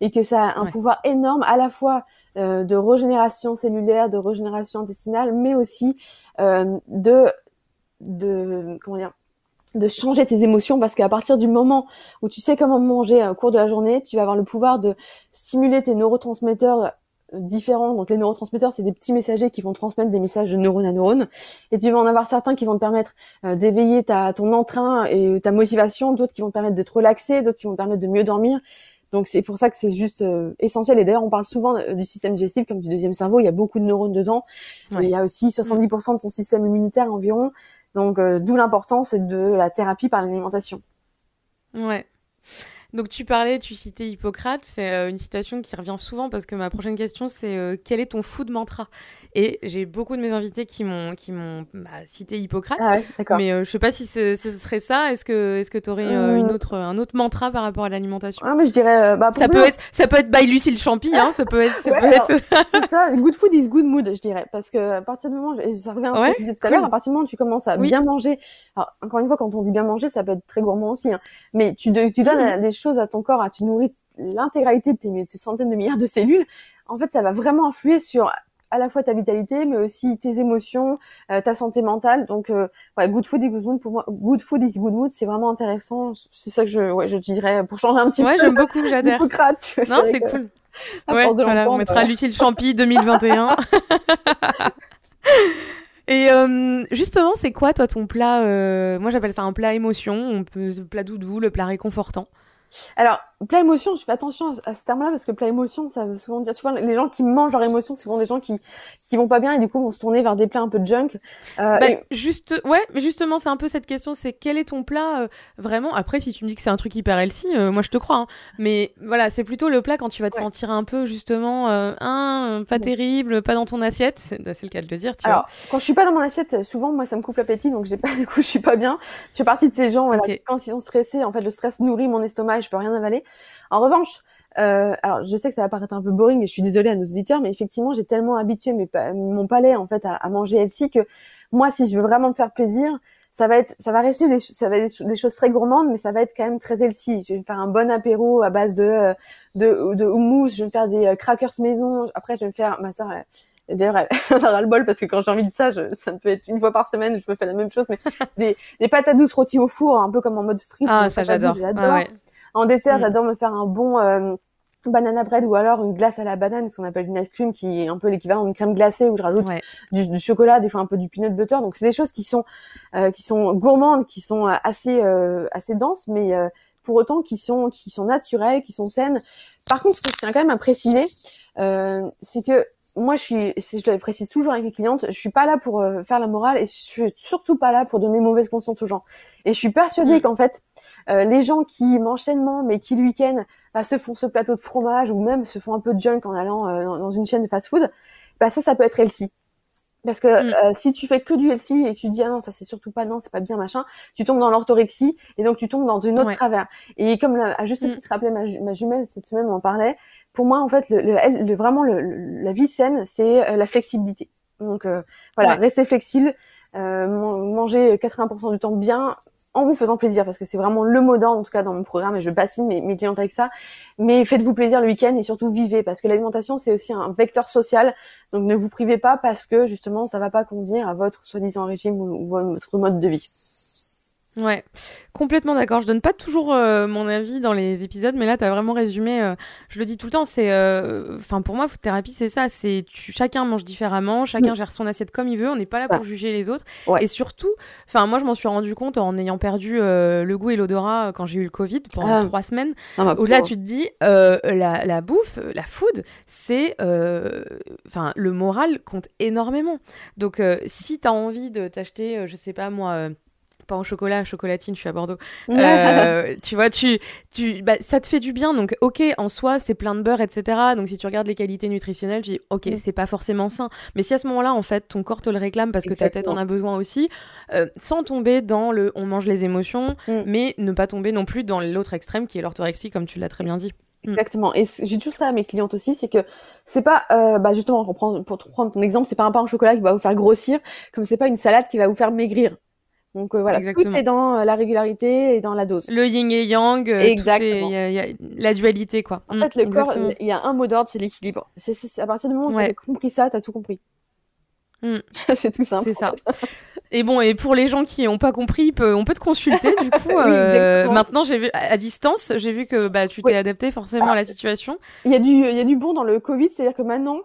et que ça a un pouvoir énorme à la fois euh, de régénération cellulaire, de régénération intestinale, mais aussi euh, de, de comment dire, de changer tes émotions parce qu'à partir du moment où tu sais comment manger au cours de la journée, tu vas avoir le pouvoir de stimuler tes neurotransmetteurs euh, différents. Donc les neurotransmetteurs, c'est des petits messagers qui vont transmettre des messages de neurone à neurone. Et tu vas en avoir certains qui vont te permettre d'éveiller ta, ton entrain et ta motivation, d'autres qui vont te permettre de te relaxer, d'autres qui vont te permettre de mieux dormir. Donc c'est pour ça que c'est juste euh, essentiel. Et d'ailleurs, on parle souvent euh, du système digestif comme du deuxième cerveau. Il y a beaucoup de neurones dedans. il y a aussi 70% de ton système immunitaire environ. Donc euh, d'où l'importance de la thérapie par l'alimentation. Ouais. Donc tu parlais, tu citais Hippocrate, c'est euh, une citation qui revient souvent parce que ma prochaine question c'est euh, quel est ton food mantra? Et j'ai beaucoup de mes invités qui m'ont qui m'ont bah, cité Hippocrate, ah mais euh, je sais pas si ce, serait ça. Est-ce que est-ce que tu aurais une autre un autre mantra par rapport à l'alimentation? Ah mais je dirais bah, ça peut être ça peut être by Lucille Champi, hein, ça peut être ça peut être c'est ça. Good food is good mood, je dirais, parce que à partir du moment ça revient à ce que tu disais tout à l'heure, à partir du moment où tu commences à bien manger. Alors encore une fois, quand on dit bien manger, ça peut être très gourmand aussi, hein, mais tu tu donnes des choses à ton corps, à tu nourris l'intégralité de tes, centaines de milliards de cellules, en fait, ça va vraiment influer sur à la fois ta vitalité, mais aussi tes émotions, euh, ta santé mentale. Donc, euh, good food is good mood pour moi. Good food is good mood, c'est vraiment intéressant. C'est ça que je, ouais, je dirais pour changer un petit peu. Ouais, j'aime beaucoup, j'adhère. Non, c'est cool. Ouais, voilà, on mettra Lucille Champi 2021. Et euh, justement, c'est quoi toi ton plat euh, Moi, j'appelle ça un plat émotion. On peut le plat doudou, le plat réconfortant. Alors, plat émotion, je fais attention à ce terme-là parce que plat émotion, ça veut souvent dire souvent les gens qui mangent leur émotion, c'est souvent des gens qui qui vont pas bien et du coup vont se tourner vers des plats un peu junk. Euh, bah, Juste, ouais, mais justement, c'est un peu cette question, c'est quel est ton plat euh, vraiment? Après, si tu me dis que c'est un truc hyper healthy, euh, moi je te crois. Hein. Mais voilà, c'est plutôt le plat quand tu vas te sentir un peu justement un pas terrible, pas dans ton assiette. C'est le cas de le dire. Tu Alors, quand je suis pas dans mon assiette, souvent moi ça me coupe l'appétit, donc j'ai pas du coup je suis pas bien. Je fais partie de ces gens voilà, quand ils sont stressés, en fait le stress nourrit mon estomac et je peux rien avaler. En revanche, euh, alors je sais que ça va paraître un peu boring et je suis désolée à nos auditeurs, mais effectivement j'ai tellement habitué mes, mon palais en fait à, manger healthy que moi si je veux vraiment me faire plaisir, ça va être, ça va rester des, ça va être des, choses très gourmandes, mais ça va être quand même très healthy. Je vais me faire un bon apéro à base de de, de houmous, je vais me faire des euh, crackers maison. Après je vais me faire, ma soeur, D'ailleurs, elle a le bol parce que quand j'ai envie de ça, je, ça me peut être une fois par semaine, je me fais la même chose, mais des, des patates douces rôties au four, un peu comme en mode frites. Ah, ça j'adore. En dessert, mm. j'adore me faire un bon euh, banana bread ou alors une glace à la banane, ce qu'on appelle une ice cream, qui est un peu l'équivalent d'une crème glacée où je rajoute du, chocolat, des fois un peu du peanut butter. Donc c'est des choses qui sont euh, qui sont gourmandes, qui sont assez euh, assez denses, mais euh, pour autant qui sont qui sont naturelles, qui sont saines. Par contre, ce que je tiens quand même à préciser, euh, c'est que moi, je suis, je le précise toujours avec les clientes, je suis pas là pour euh, faire la morale et je suis surtout pas là pour donner mauvaise conscience aux gens. Et je suis persuadée mm. qu'en fait, euh, les gens qui m'enchaînement, mais qui le week-end bah, se font ce plateau de fromage ou même se font un peu de junk en allant euh, dans une chaîne de fast-food, bah ça, ça peut être healthy. Parce que mm. si tu fais que du healthy et que tu te dis ah non ça c'est surtout pas non c'est pas bien machin, tu tombes dans l'orthorexie et donc tu tombes dans une autre travers. Et comme à juste mm. titre rappelé ma, ma jumelle cette semaine m'en parlait, pour moi, en fait, le, le, vraiment le, la vie saine, c'est euh, la flexibilité. Donc euh, voilà, restez flexible, euh, manger 80% du temps bien en vous faisant plaisir, parce que c'est vraiment le mot d'ordre, en tout cas dans mon programme, et je bassine mes, mes clientes avec ça. Mais faites-vous plaisir le week-end et surtout vivez, parce que l'alimentation, c'est aussi un vecteur social. Donc ne vous privez pas parce que justement, ça va pas convenir à votre soi-disant régime ou votre mode de vie. Ouais, complètement d'accord. Je donne pas toujours euh, mon avis dans les épisodes, mais là, tu as vraiment résumé. Euh, je le dis tout le temps, c'est. Euh, enfin, pour moi, food thérapie, c'est ça. C'est chacun mange différemment, chacun gère son assiette comme il veut. On n'est pas là pour juger les autres. Et surtout, enfin, moi, je m'en suis rendu compte en ayant perdu le goût et l'odorat quand j'ai eu le Covid pendant ah. trois semaines. où là, tu te dis, la, la, bouffe, la food, c'est. Enfin, le moral compte énormément. Donc, si tu as envie de t'acheter, je sais pas moi pas en chocolat, chocolatine, je suis à Bordeaux. Euh, tu vois, tu, tu, bah, ça te fait du bien. Donc, ok, en soi, c'est plein de beurre, etc. Donc, si tu regardes les qualités nutritionnelles, tu dis, ok, mm. c'est pas forcément sain. Mais si à ce moment-là, en fait, ton corps te le réclame parce que ta tête en a besoin aussi, euh, sans tomber dans le on mange les émotions, mm. mais ne pas tomber non plus dans l'autre extrême qui est l'orthorexie, comme tu l'as très bien dit. Mm. Exactement. Et j'ai toujours ça à mes clientes aussi, c'est que c'est pas, euh, bah justement, pour prendre, pour prendre ton exemple, c'est pas un pain au chocolat qui va vous faire grossir, comme c'est pas une salade qui va vous faire maigrir. Donc euh, voilà, tout est dans euh, la régularité et dans la dose. Le yin et yang, euh, Exactement. Il y, a la dualité quoi. En fait, le corps, il y a un mot d'ordre, c'est l'équilibre. C'est à partir du moment où tu as compris ça, tu as tout compris. Mm. c'est tout simple. C'est ça. Et bon, et pour les gens qui n'ont pas compris, on peut te consulter. Du coup, maintenant, j'ai vu à distance, j'ai vu que bah, tu t'es adapté forcément à la situation. Il y a du, il y a du bon dans le Covid, c'est-à-dire que maintenant,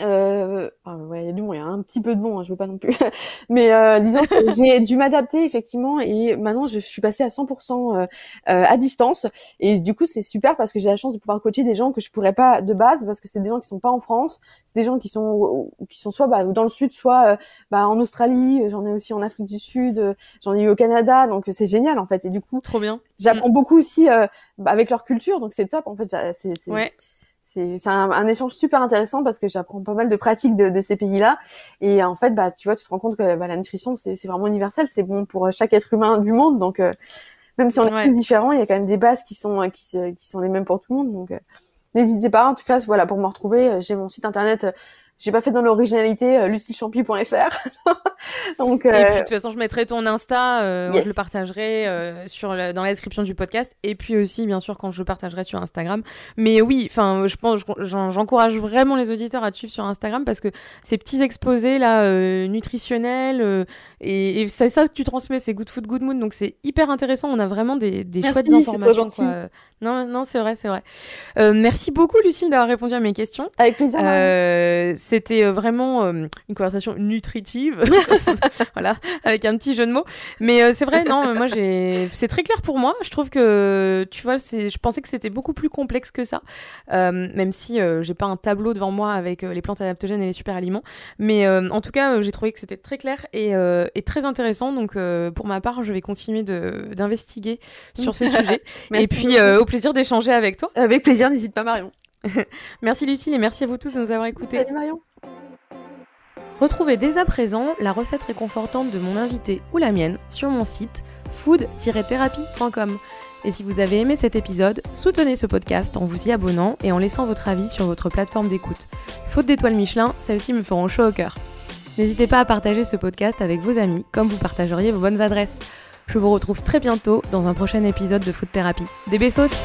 euh, ah ouais, il y a du bon, il y a un petit peu de bon, hein, je veux pas non plus. Mais euh, disons que j'ai dû m'adapter effectivement et maintenant je suis passée à 100% euh, euh, à distance et du coup c'est super parce que j'ai la chance de pouvoir coacher des gens que je pourrais pas de base parce que c'est des gens qui sont pas en France, c'est des gens qui sont qui sont soit bah, dans le sud, soit euh, bah, en Australie, j'en ai aussi en Afrique du Sud, j'en ai eu au Canada, donc c'est génial en fait et du coup trop bien. J'apprends beaucoup aussi bah, avec leur culture, donc c'est top en fait. C'est ouais c'est un, un, échange super intéressant parce que j'apprends pas mal de pratiques de, de ces pays-là. Et en fait bah tu vois tu te rends compte que bah, la nutrition c'est vraiment universel. C'est bon pour chaque être humain du monde. Donc euh, même si on est tous différents il y a quand même des bases qui sont qui, qui sont les mêmes pour tout le monde. Donc euh, n'hésitez pas. En tout cas voilà pour me retrouver euh, j'ai mon site internet j'ai pas fait dans l'originalité euh, lucilchampi.fr. Donc euh... et puis de toute façon, je mettrai ton Insta, euh, je le partagerai euh, sur dans la description du podcast et puis aussi bien sûr quand je le partagerai sur Instagram. Mais oui, enfin, je pense j'encourage vraiment les auditeurs à te suivre sur Instagram parce que ces petits exposés là euh, nutritionnels euh, et, et c'est ça que tu transmets, c'est Good Food Good Mood donc c'est hyper intéressant, on a vraiment des des chouettes informations quoi. Non non, c'est vrai, c'est vrai. merci beaucoup Lucille d'avoir répondu à mes questions. Avec plaisir c'était vraiment une conversation nutritive, voilà, avec un petit jeu de mots. Mais c'est vrai, non, moi j'ai, c'est très clair pour moi. Je trouve que, tu vois, c'est, je pensais que c'était beaucoup plus complexe que ça, même si j'ai pas un tableau devant moi avec les plantes adaptogènes et les super aliments. Mais en tout cas, j'ai trouvé que c'était très clair et, et très intéressant. Donc, pour ma part, je vais continuer d'investiguer sur ce sujet. et puis, au plaisir d'échanger avec toi. Avec plaisir, n'hésite pas, Marion. merci Lucille et merci à vous tous de nous avoir écoutés. Salut Marion. Retrouvez dès à présent la recette réconfortante de mon invité ou la mienne sur mon site food-thérapie.com. Et si vous avez aimé cet épisode, soutenez ce podcast en vous y abonnant et en laissant votre avis sur votre plateforme d'écoute. Faute d'étoiles Michelin, celles-ci me feront chaud au cœur. N'hésitez pas à partager ce podcast avec vos amis, comme vous partageriez vos bonnes adresses. Je vous retrouve très bientôt dans un prochain épisode de Food Thérapie. Des bessos